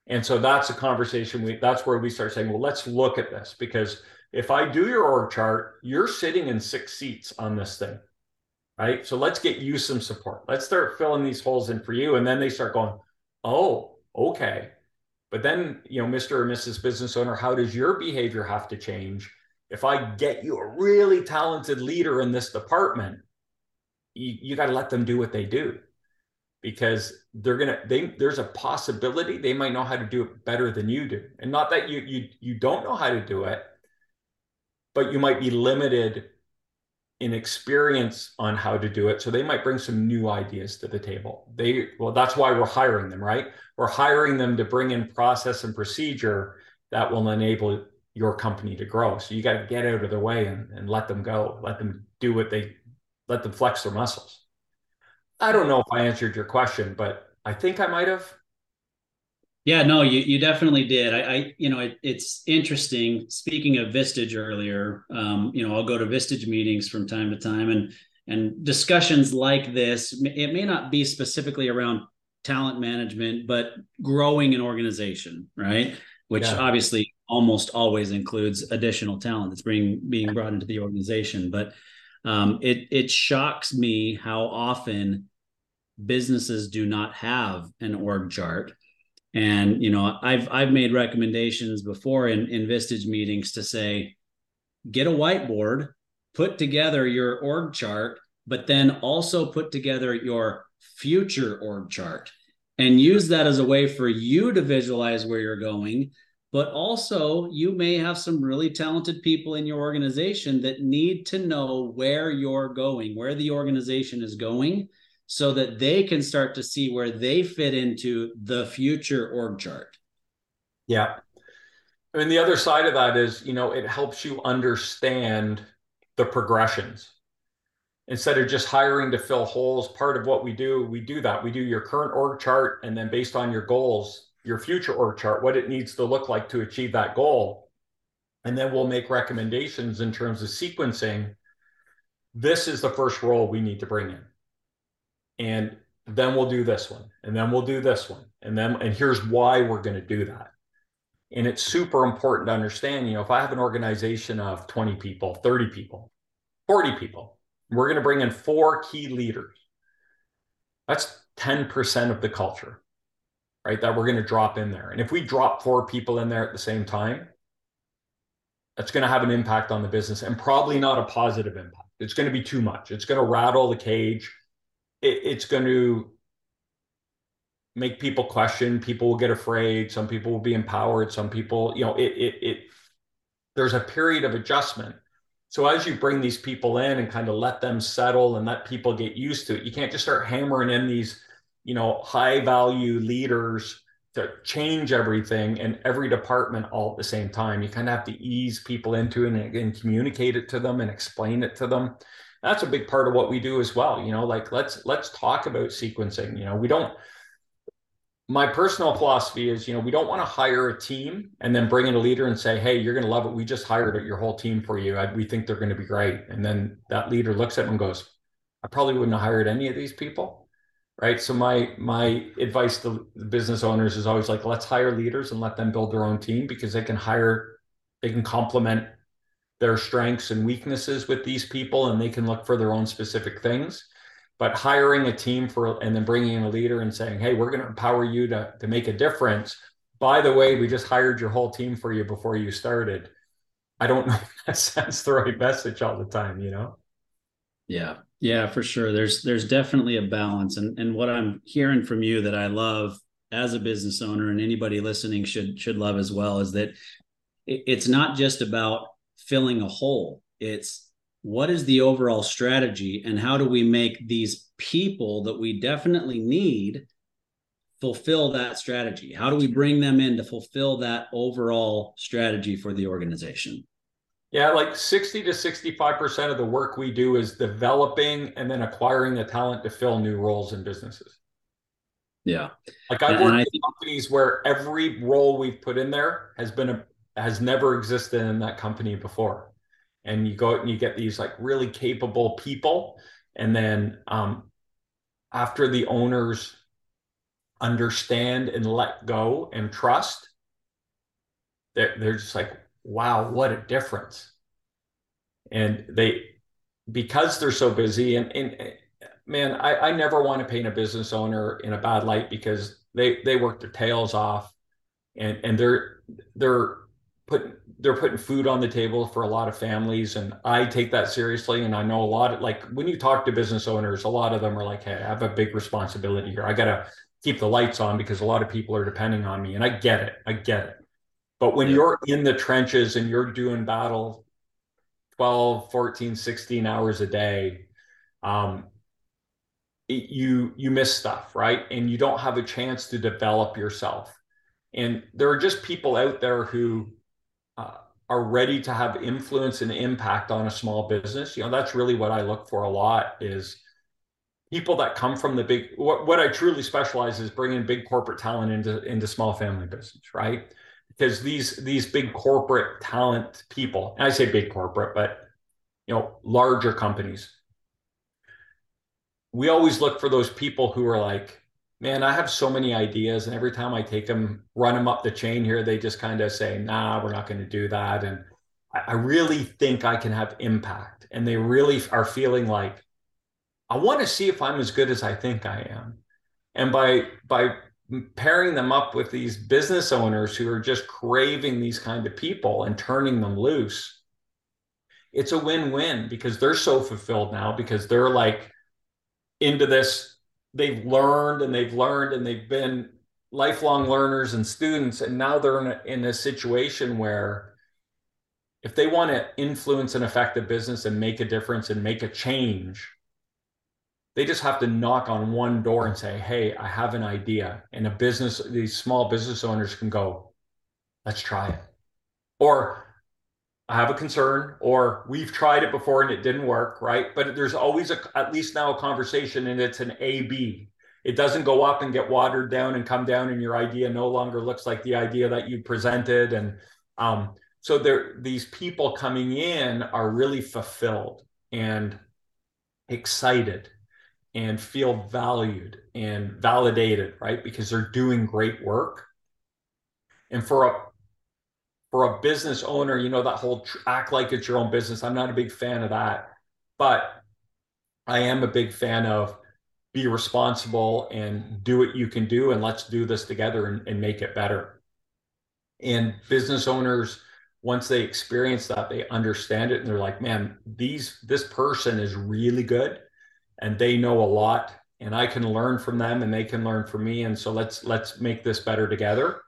And so that's a conversation we, that's where we start saying, well, let's look at this because if I do your org chart, you're sitting in six seats on this thing right? So let's get you some support. Let's start filling these holes in for you. And then they start going, oh, okay. But then, you know, Mr. or Mrs. Business Owner, how does your behavior have to change? If I get you a really talented leader in this department, you, you got to let them do what they do because they're gonna they there's a possibility they might know how to do it better than you do and not that you you you don't know how to do it but you might be limited in experience on how to do it. So they might bring some new ideas to the table. They well, that's why we're hiring them, right? We're hiring them to bring in process and procedure that will enable your company to grow. So you got to get out of the way and, and let them go. Let them do what they let them flex their muscles. I don't know if I answered your question, but I think I might have. Yeah, no, you, you definitely did. I, I you know, it, it's interesting. Speaking of Vistage earlier, um, you know, I'll go to Vistage meetings from time to time, and and discussions like this. It may not be specifically around talent management, but growing an organization, right? Which yeah. obviously almost always includes additional talent that's being being brought into the organization. But um, it it shocks me how often businesses do not have an org chart and you know, I've I've made recommendations before in in Vistage meetings to say, get a whiteboard, put together your org chart, but then also put together your future org chart and use that as a way for you to visualize where you're going. But also, you may have some really talented people in your organization that need to know where you're going, where the organization is going, so that they can start to see where they fit into the future org chart. Yeah. I mean, the other side of that is, you know, it helps you understand the progressions. Instead of just hiring to fill holes, part of what we do, we do that. We do your current org chart, and then based on your goals, your future org chart, what it needs to look like to achieve that goal. And then we'll make recommendations in terms of sequencing. This is the first role we need to bring in and then we'll do this one and then we'll do this one and then and here's why we're going to do that. And it's super important to understand you know if i have an organization of 20 people 30 people 40 people we're going to bring in four key leaders. That's 10% of the culture right that we're going to drop in there. And if we drop four people in there at the same time that's going to have an impact on the business and probably not a positive impact. It's going to be too much. It's going to rattle the cage it, it's going to make people question people will get afraid some people will be empowered some people you know it it, it there's a period of adjustment. So as you bring these people in and kind of let them settle and let people get used to it you can't just start hammering in these you know high value leaders to change everything in every department all at the same time. You kind of have to ease people into it and, and communicate it to them and explain it to them that's a big part of what we do as well you know like let's let's talk about sequencing you know we don't my personal philosophy is you know we don't want to hire a team and then bring in a leader and say hey you're going to love it. We just hired your whole team for you. I, we think they're going to be great. And then that leader looks at them and goes i probably wouldn't have hired any of these people. Right? So my my advice to the business owners is always like let's hire leaders and let them build their own team because they can hire they can complement their strengths and weaknesses with these people and they can look for their own specific things. But hiring a team for and then bringing in a leader and saying hey we're going to empower you to, to make a difference. By the way we just hired your whole team for you before you started. I don't know if that sends the right message all the time you know? Yeah. Yeah for sure. There's there's definitely a balance. And and what i'm hearing from you that i love as a business owner and anybody listening should should love as well is that it's not just about filling a hole. It's what is the overall strategy and how do we make these people that we definitely need fulfill that strategy? How do we bring them in to fulfill that overall strategy for the organization? Yeah, like 60 to 65% of the work we do is developing and then acquiring the talent to fill new roles in businesses. Yeah. Like I've worked in companies where every role we've put in there has been a has never existed in that company before. And you go and you get these like really capable people. And then um, after the owners understand and let go and trust, they're, they're just like, wow, what a difference. And they, because they're so busy and, and man, I, I never want to paint a business owner in a bad light because they, they work their tails off and, and they're, they're putting, they're putting food on the table for a lot of families. And I take that seriously. And I know a lot of like, when you talk to business owners, a lot of them are like, Hey, I have a big responsibility here. I got to keep the lights on because a lot of people are depending on me. And I get it. I get it. But when yeah. you're in the trenches and you're doing battle 12, 14, 16 hours a day, um, it, you you miss stuff, right? And you don't have a chance to develop yourself. And there are just people out there who are ready to have influence and impact on a small business. You know, that's really what I look for a lot is people that come from the big what, what i truly specialize is bringing big corporate talent into into small family business right because these these big corporate talent people, and I say big corporate, but you know, larger companies, we always look for those people who are like, man, I have so many ideas, and every time I take them, run them up the chain here, they just kind of say, nah, we're not going to do that, and I really think I can have impact, and they really are feeling like, I want to see if I'm as good as I think I am, and by by pairing them up with these business owners who are just craving these kind of people and turning them loose it's a win-win because they're so fulfilled now because they're like into this they've learned and they've learned and they've been lifelong learners and students and now they're in a, in a situation where if they want to influence and affect the business and make a difference and make a change they just have to knock on one door and say, Hey, I have an idea. And a business, these small business owners can go, Let's try it. Or I have a concern, or we've tried it before and it didn't work, right? But there's always a, at least now a conversation and it's an A B. It doesn't go up and get watered down and come down, and your idea no longer looks like the idea that you presented. And um, so there, these people coming in are really fulfilled and excited and feel valued and validated, right? Because they're doing great work. And for a for a business owner, you know that whole act like it's your own business. I'm not a big fan of that, but I am a big fan of be responsible and do what you can do, and let's do this together and, and make it better. And business owners, once they experience that, they understand it, and they're like, "Man, these this person is really good." and they know a lot and I can learn from them and they can learn from me. And so let's let's make this better together.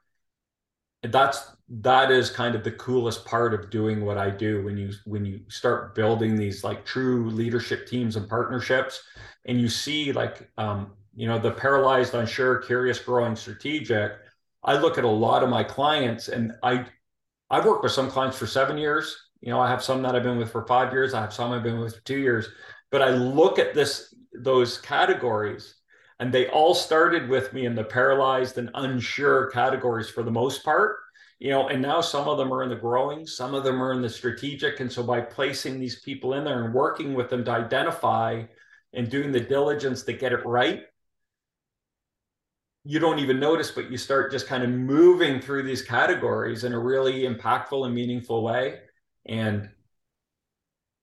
And that's that is kind of the coolest part of doing what I do when you when you start building these like true leadership teams and partnerships and you see like um, you know the paralyzed unsure curious growing strategic. I look at a lot of my clients and I I've worked with some clients for 7 years. You know I have some that I've been with for 5 years. I have some I've been with for 2 years. But I look at this those categories and they all started with me in the paralyzed and unsure categories for the most part you know and now some of them are in the growing some of them are in the strategic. And so by placing these people in there and working with them to identify and doing the diligence to get it right you don't even notice but you start just kind of moving through these categories in a really impactful and meaningful way. And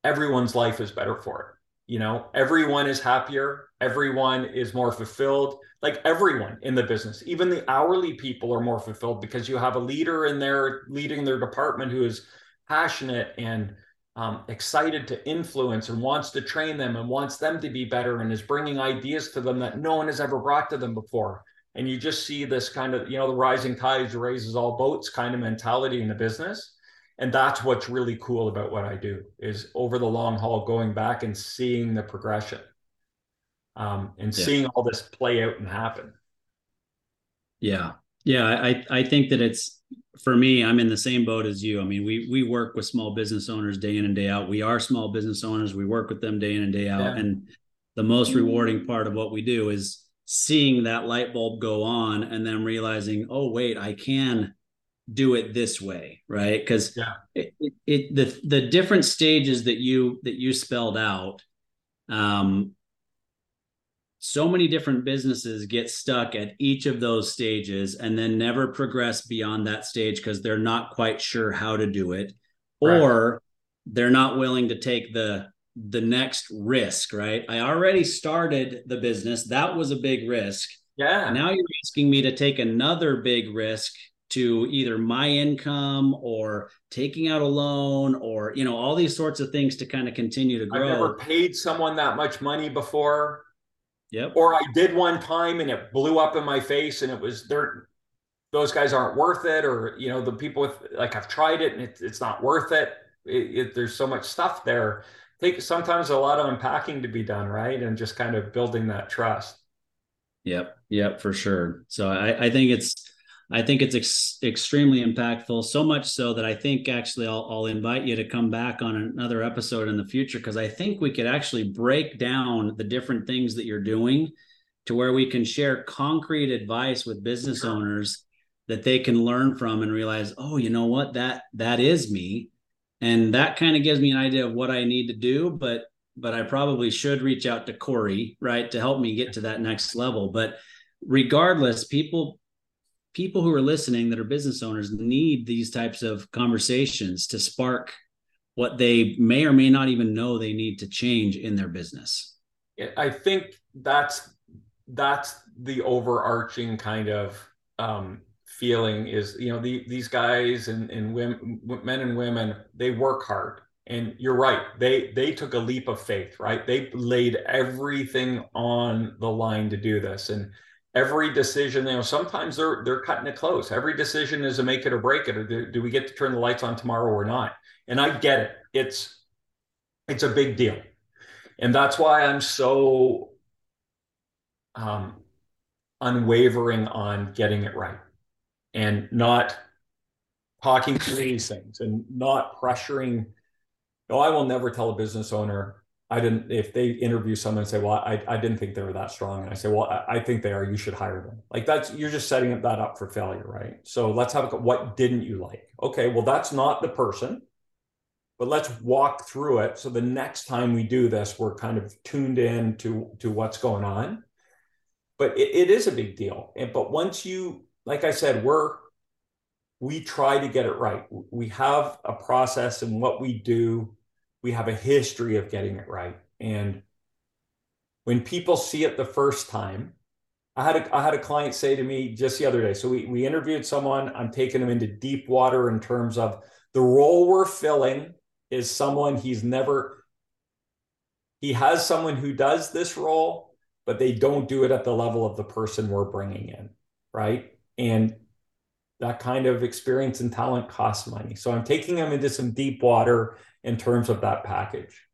everyone's life is better for it you know everyone is happier everyone is more fulfilled like everyone in the business even the hourly people are more fulfilled because you have a leader in there leading their department who is passionate and um, excited to influence and wants to train them and wants them to be better and is bringing ideas to them that no one has ever brought to them before. And you just see this kind of you know the rising tides raises all boats kind of mentality in the business and that's what's really cool about what I do is over the long haul going back and seeing the progression um, and yeah. seeing all this play out and happen. Yeah, yeah, I I think that it's for me. I'm in the same boat as you. I mean, we we work with small business owners day in and day out. We are small business owners. We work with them day in and day out, yeah. and the most rewarding part of what we do is seeing that light bulb go on and then realizing, oh wait, I can do it this way right? Because yeah. it, it, it, the the different stages that you that you spelled out um so many different businesses get stuck at each of those stages and then never progress beyond that stage because they're not quite sure how to do it right. or they're not willing to take the the next risk right? I already started the business. That was a big risk. Yeah. Now you're asking me to take another big risk to either my income or taking out a loan or you know all these sorts of things to kind of continue to grow. I've never paid someone that much money before. Yep. Or I did one time and it blew up in my face and it was they're those guys aren't worth it or you know the people with like I've tried it and it, it's not worth it. It, it. There's so much stuff there. Take sometimes a lot of unpacking to be done, right? And just kind of building that trust. Yep. Yep, for sure. So I, I think it's I think it's ex- extremely impactful, so much so that I think actually I'll, I'll invite you to come back on another episode in the future because I think we could actually break down the different things that you're doing to where we can share concrete advice with business owners that they can learn from and realize, oh, you know what, that that is me, and that kind of gives me an idea of what I need to do, but but I probably should reach out to Corey, right, to help me get to that next level. But regardless, people people who are listening that are business owners need these types of conversations to spark what they may or may not even know they need to change in their business. I think that's that's the overarching kind of um, feeling is you know the, these guys and, and women, men and women they work hard. And you're right they they took a leap of faith right? They laid everything on the line to do this. And every decision, you know, sometimes they're they're cutting it close. Every decision is a make it or break it. Or do, do we get to turn the lights on tomorrow or not? And I get it. It's it's a big deal. And that's why I'm so um, unwavering on getting it right and not talking through these things and not pressuring. No, I will never tell a business owner I didn't, if they interview someone and say, well, I, I didn't think they were that strong. And I say, well, I, I think they are, you should hire them. Like that's, you're just setting that up for failure, right? So let's have a, what didn't you like? Okay, well, that's not the person, but let's walk through it. So the next time we do this, we're kind of tuned in to, to what's going on. But it, it is a big deal. And, but once you, like I said, we're, we try to get it right. We have a process and what we do we have a history of getting it right. And when people see it the first time, I had a I had a client say to me just the other day. So we we interviewed someone. I'm taking him into deep water in terms of the role we're filling is someone he's never he has someone who does this role, but they don't do it at the level of the person we're bringing in, right? And that kind of experience and talent costs money. So I'm taking him into some deep water in terms of that package.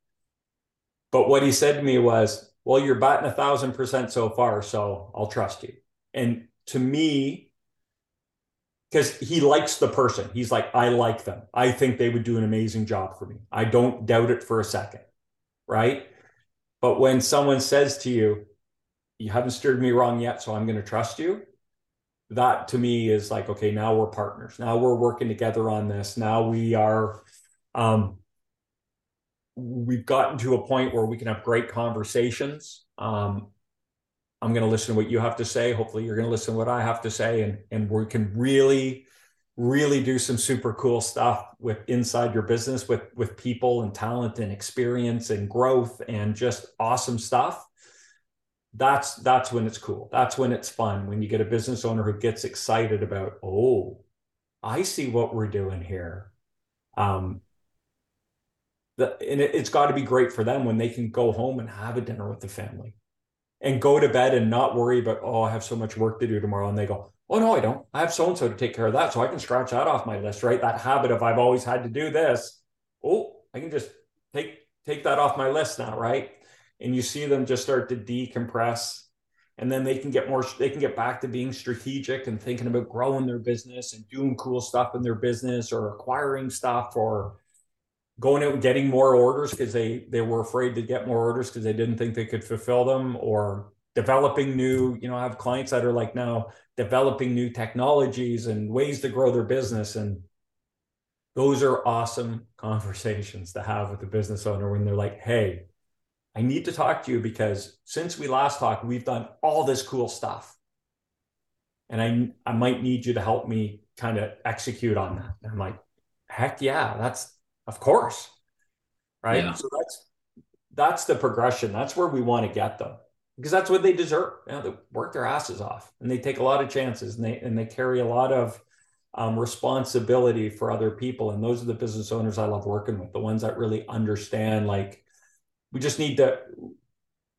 But what he said to me was, well, you're batting a thousand percent so far, so I'll trust you. And to me, because he likes the person, he's like, I like them. I think they would do an amazing job for me. I don't doubt it for a second. Right. But when someone says to you, you haven't steered me wrong yet, so I'm going to trust you. That to me is like, okay, now we're partners. Now we're working together on this. Now we are um, we've gotten to a point where we can have great conversations. Um, I'm going to listen to what you have to say. Hopefully, you're going to listen to what I have to say, and and we can really, really do some super cool stuff with inside your business with with people and talent and experience and growth and just awesome stuff. That's that's when it's cool. That's when it's fun. When you get a business owner who gets excited about, oh, I see what we're doing here. Um, the, and it, it's got to be great for them when they can go home and have a dinner with the family. And go to bed and not worry about oh i have so much work to do tomorrow and they go oh no i don't. I have so and so to take care of that so i can scratch that off my list right? That habit of i've always had to do this. Oh i can just take take that off my list now right? And you see them just start to decompress and then they can get more they can get back to being strategic and thinking about growing their business and doing cool stuff in their business or acquiring stuff or going out and getting more orders because they they were afraid to get more orders because they didn't think they could fulfill them or developing new, you know, I have clients that are like now developing new technologies and ways to grow their business. And those are awesome conversations to have with the business owner when they're like, hey, I need to talk to you because since we last talked, we've done all this cool stuff. And I I might need you to help me kind of execute on that. And I'm like, heck yeah, that's of course. Right. Yeah. So that's that's the progression. That's where we want to get them because that's what they deserve. You know, they work their asses off and they take a lot of chances and they and they carry a lot of um, responsibility for other people. And those are the business owners I love working with, the ones that really understand. Like, we just need to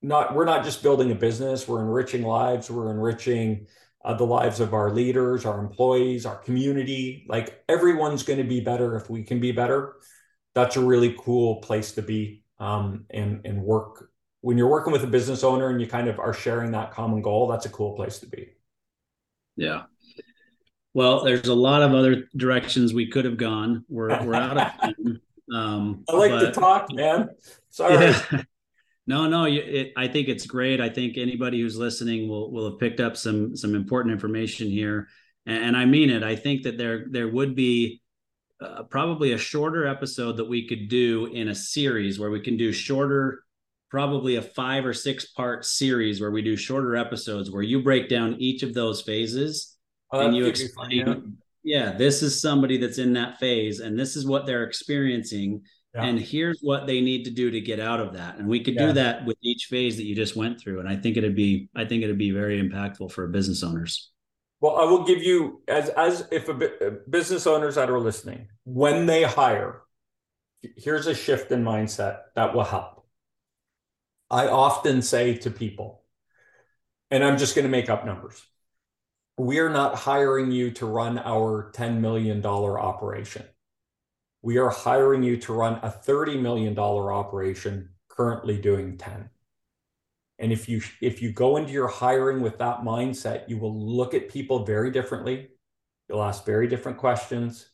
not. We're not just building a business. We're enriching lives. We're enriching uh, the lives of our leaders, our employees, our community. Like everyone's going to be better if we can be better. That's a really cool place to be um, and and work when you're working with a business owner and you kind of are sharing that common goal, that's a cool place to be. Yeah. Well, there's a lot of other directions we could have gone. We're we're out of time. Um, I like but, to talk, man. Sorry. Yeah. No, no. It, I think it's great. I think anybody who's listening will will have picked up some some important information here, and, and I mean it. I think that there there would be uh, probably a shorter episode that we could do in a series where we can do shorter probably a five or six part series where we do shorter episodes where you break down each of those phases oh, and you explain yeah. this is somebody that's in that phase and this is what they're experiencing yeah. and here's what they need to do to get out of that and we could yeah. do that with each phase that you just went through and i think it'd be i think it'd be very impactful for business owners well i will give you as as if a uh, business owners that are listening when they hire here's a shift in mindset that will help I often say to people, and I'm just going to make up numbers. We are not hiring you to run our $10 million operation. We are hiring you to run a $30 million operation currently doing 10. And if you if you go into your hiring with that mindset, you will look at people very differently. You'll ask very different questions.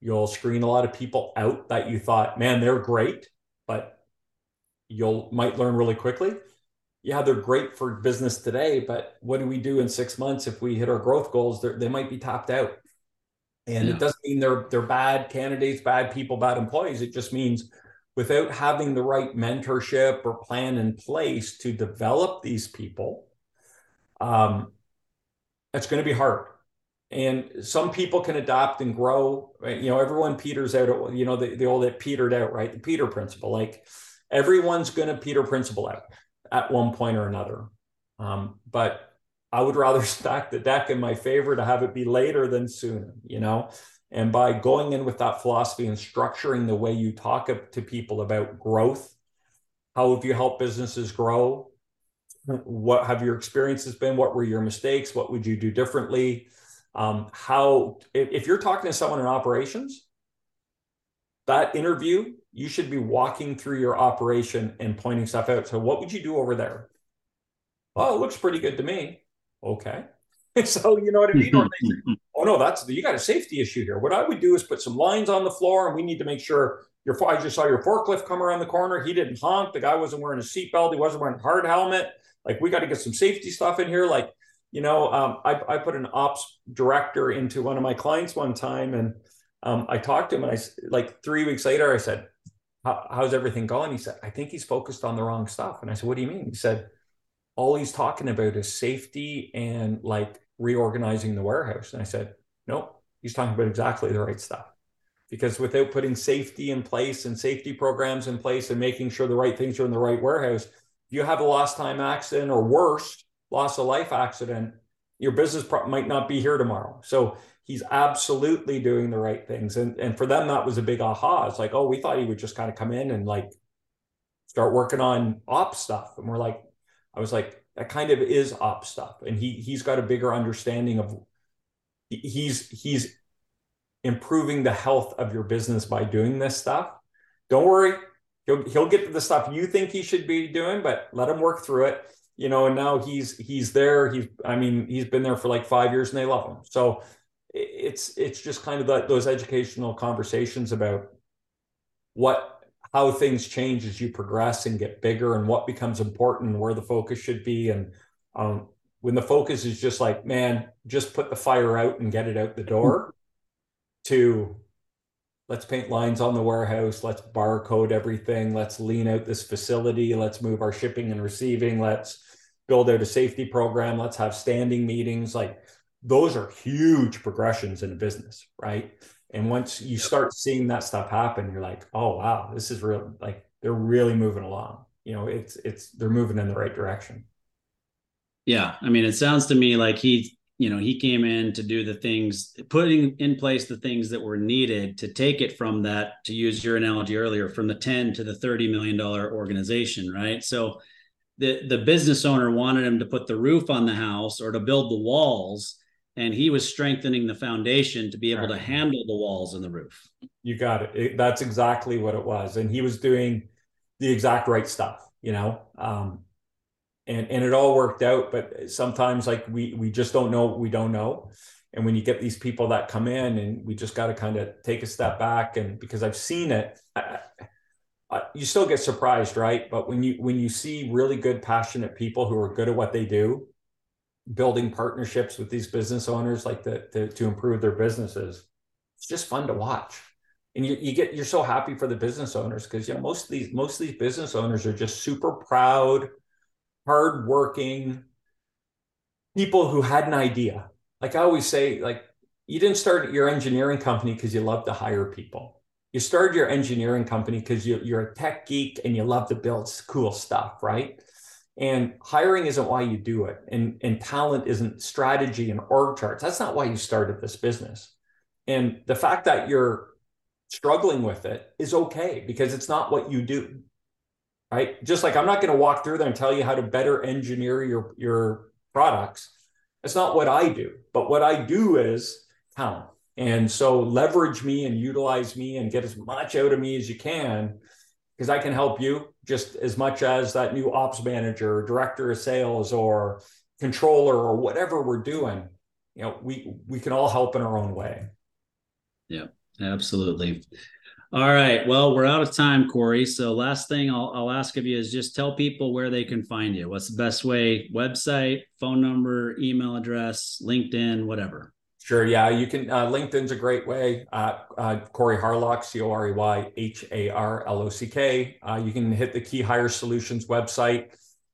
You'll screen a lot of people out that you thought, man, they're great, but you'll might learn really quickly. Yeah, they're great for business today, but what do we do in six months if we hit our growth goals? They might be topped out, and yeah. it doesn't mean they're they're bad candidates, bad people, bad employees. It just means without having the right mentorship or plan in place to develop these people, um, it's going to be hard. And some people can adapt and grow. Right? You know, everyone peters out. You know, the, the old it petered out, right? The Peter principle, like everyone's going to Peter Principle out at one point or another. Um, but I would rather stack the deck in my favor to have it be later than sooner, you know? And by going in with that philosophy and structuring the way you talk to people about growth, how have you helped businesses grow? What have your experiences been? What were your mistakes? What would you do differently? Um, how, if you're talking to someone in operations, that interview you should be walking through your operation and pointing stuff out. So, what would you do over there? Oh, it looks pretty good to me. Okay. so, you know what I mean? oh, no, that's you got a safety issue here. What I would do is put some lines on the floor, and we need to make sure your. I just saw your forklift come around the corner. He didn't honk. The guy wasn't wearing a seatbelt. He wasn't wearing a hard helmet. Like, we got to get some safety stuff in here. Like, you know, um, I, I put an ops director into one of my clients one time, and um, I talked to him, and I like three weeks later, I said, how's everything going? He said, I think he's focused on the wrong stuff. And I said, what do you mean? He said, all he's talking about is safety and like reorganizing the warehouse. And I said, nope, he's talking about exactly the right stuff. Because without putting safety in place and safety programs in place and making sure the right things are in the right warehouse, you have a lost time accident or worse, loss of life accident, your business might not be here tomorrow. So he's absolutely doing the right things. And and for them, that was a big aha. It's like, oh, we thought he would just kind of come in and like start working on op stuff. And we're like, I was like, that kind of is op stuff. And he he's got a bigger understanding of he's he's improving the health of your business by doing this stuff. Don't worry. He'll, he'll get to the stuff you think he should be doing, but let him work through it you know, and now he's he's there. He's I mean, he's been there for like five years and they love him. So it's it's just kind of that those educational conversations about what how things change as you progress and get bigger and what becomes important and where the focus should be and Um, when the focus is just like, man, just put the fire out and get it out the door, to let's paint lines on the warehouse, let's barcode everything, let's lean out this facility, let's move our shipping and receiving, let's build out a safety program, let's have standing meetings. Like those are huge progressions in a business, right? And once you start seeing that stuff happen, you're like, oh wow, this is real like they're really moving along. You know, it's it's they're moving in the right direction. Yeah. I mean, it sounds to me like he, you know, he came in to do the things, putting in place the things that were needed to take it from that, to use your analogy earlier, from the 10 to the $30 million organization, right? So the the business owner wanted him to put the roof on the house or to build the walls and he was strengthening the foundation to be able right. to handle the walls and the roof you got it. it. that's exactly what it was and he was doing the exact right stuff you know um, and and it all worked out but sometimes like we we just don't know what we don't know and when you get these people that come in and we just got to kind of take a step back and because i've seen it I, uh, you still get surprised, right? But when you when you see really good, passionate people who are good at what they do, building partnerships with these business owners, like the, the to improve their businesses, it's just fun to watch. And you, you get you're so happy for the business owners because you know most of these most of these business owners are just super proud, hardworking people who had an idea. Like I always say, like you didn't start your engineering company because you love to hire people you started your engineering company because you, you're a tech geek and you love to build cool stuff, right? And hiring isn't why you do it, and, and talent isn't strategy and org charts. That's not why you started this business. And the fact that you're struggling with it is okay because it's not what you do, right? Just like I'm not going to walk through there and tell you how to better engineer your your products. It's not what I do, but what I do is talent and so leverage me and utilize me and get as much out of me as you can because I can help you just as much as that new ops manager, director of sales, or controller, or whatever we're doing. You know, we we can all help in our own way. Yeah, absolutely. All right. Well, we're out of time, Corey. So last thing I'll, I'll ask of you is just tell people where they can find you. What's the best way? Website, phone number, email address, LinkedIn, whatever. Sure. Yeah, you can. Uh, LinkedIn's a great way. Uh, uh, Corey Harlock, C O R E Y H A R L O C K. Uh, you can hit the KeyHire Solutions website,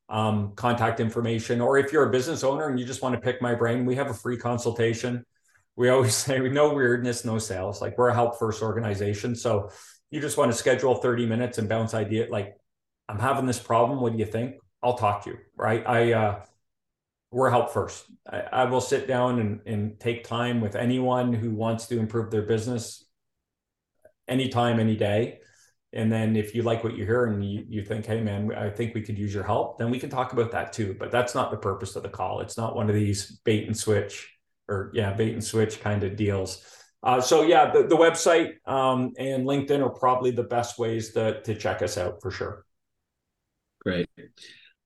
um, contact information, or if you're a business owner and you just want to pick my brain, we have a free consultation. We always say no weirdness, no sales. Like we're a help first organization. So you just want to schedule 30 minutes and bounce idea. Like I'm having this problem. What do you think? I'll talk to you. Right. I uh, we're help first. I, I, will sit down and, and take time with anyone who wants to improve their business anytime, any day. And then if you like what you hear and you, you think, hey man, I think we could use your help, then we can talk about that too. But that's not the purpose of the call. It's not one of these bait and switch or yeah, bait and switch kind of deals. Uh, so yeah, the, the website um, and LinkedIn are probably the best ways to, to check us out for sure. Great.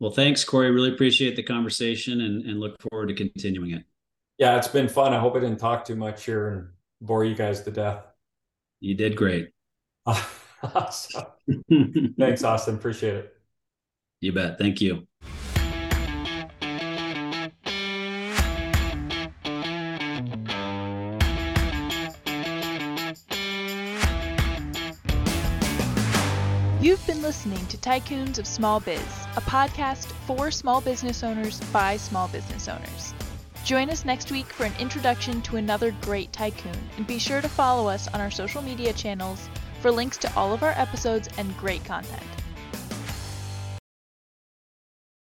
Well, thanks, Corey. Really appreciate the conversation and, and look forward to continuing it. Yeah, it's been fun. I hope I didn't talk too much here and bore you guys to death. You did great. awesome. Thanks, Austin. Appreciate it. You bet. Thank you. Listening to Tycoons of Small Biz, a podcast for small business owners by small business owners. Join us next week for an introduction to another great tycoon, and be sure to follow us on our social media channels for links to all of our episodes and great content.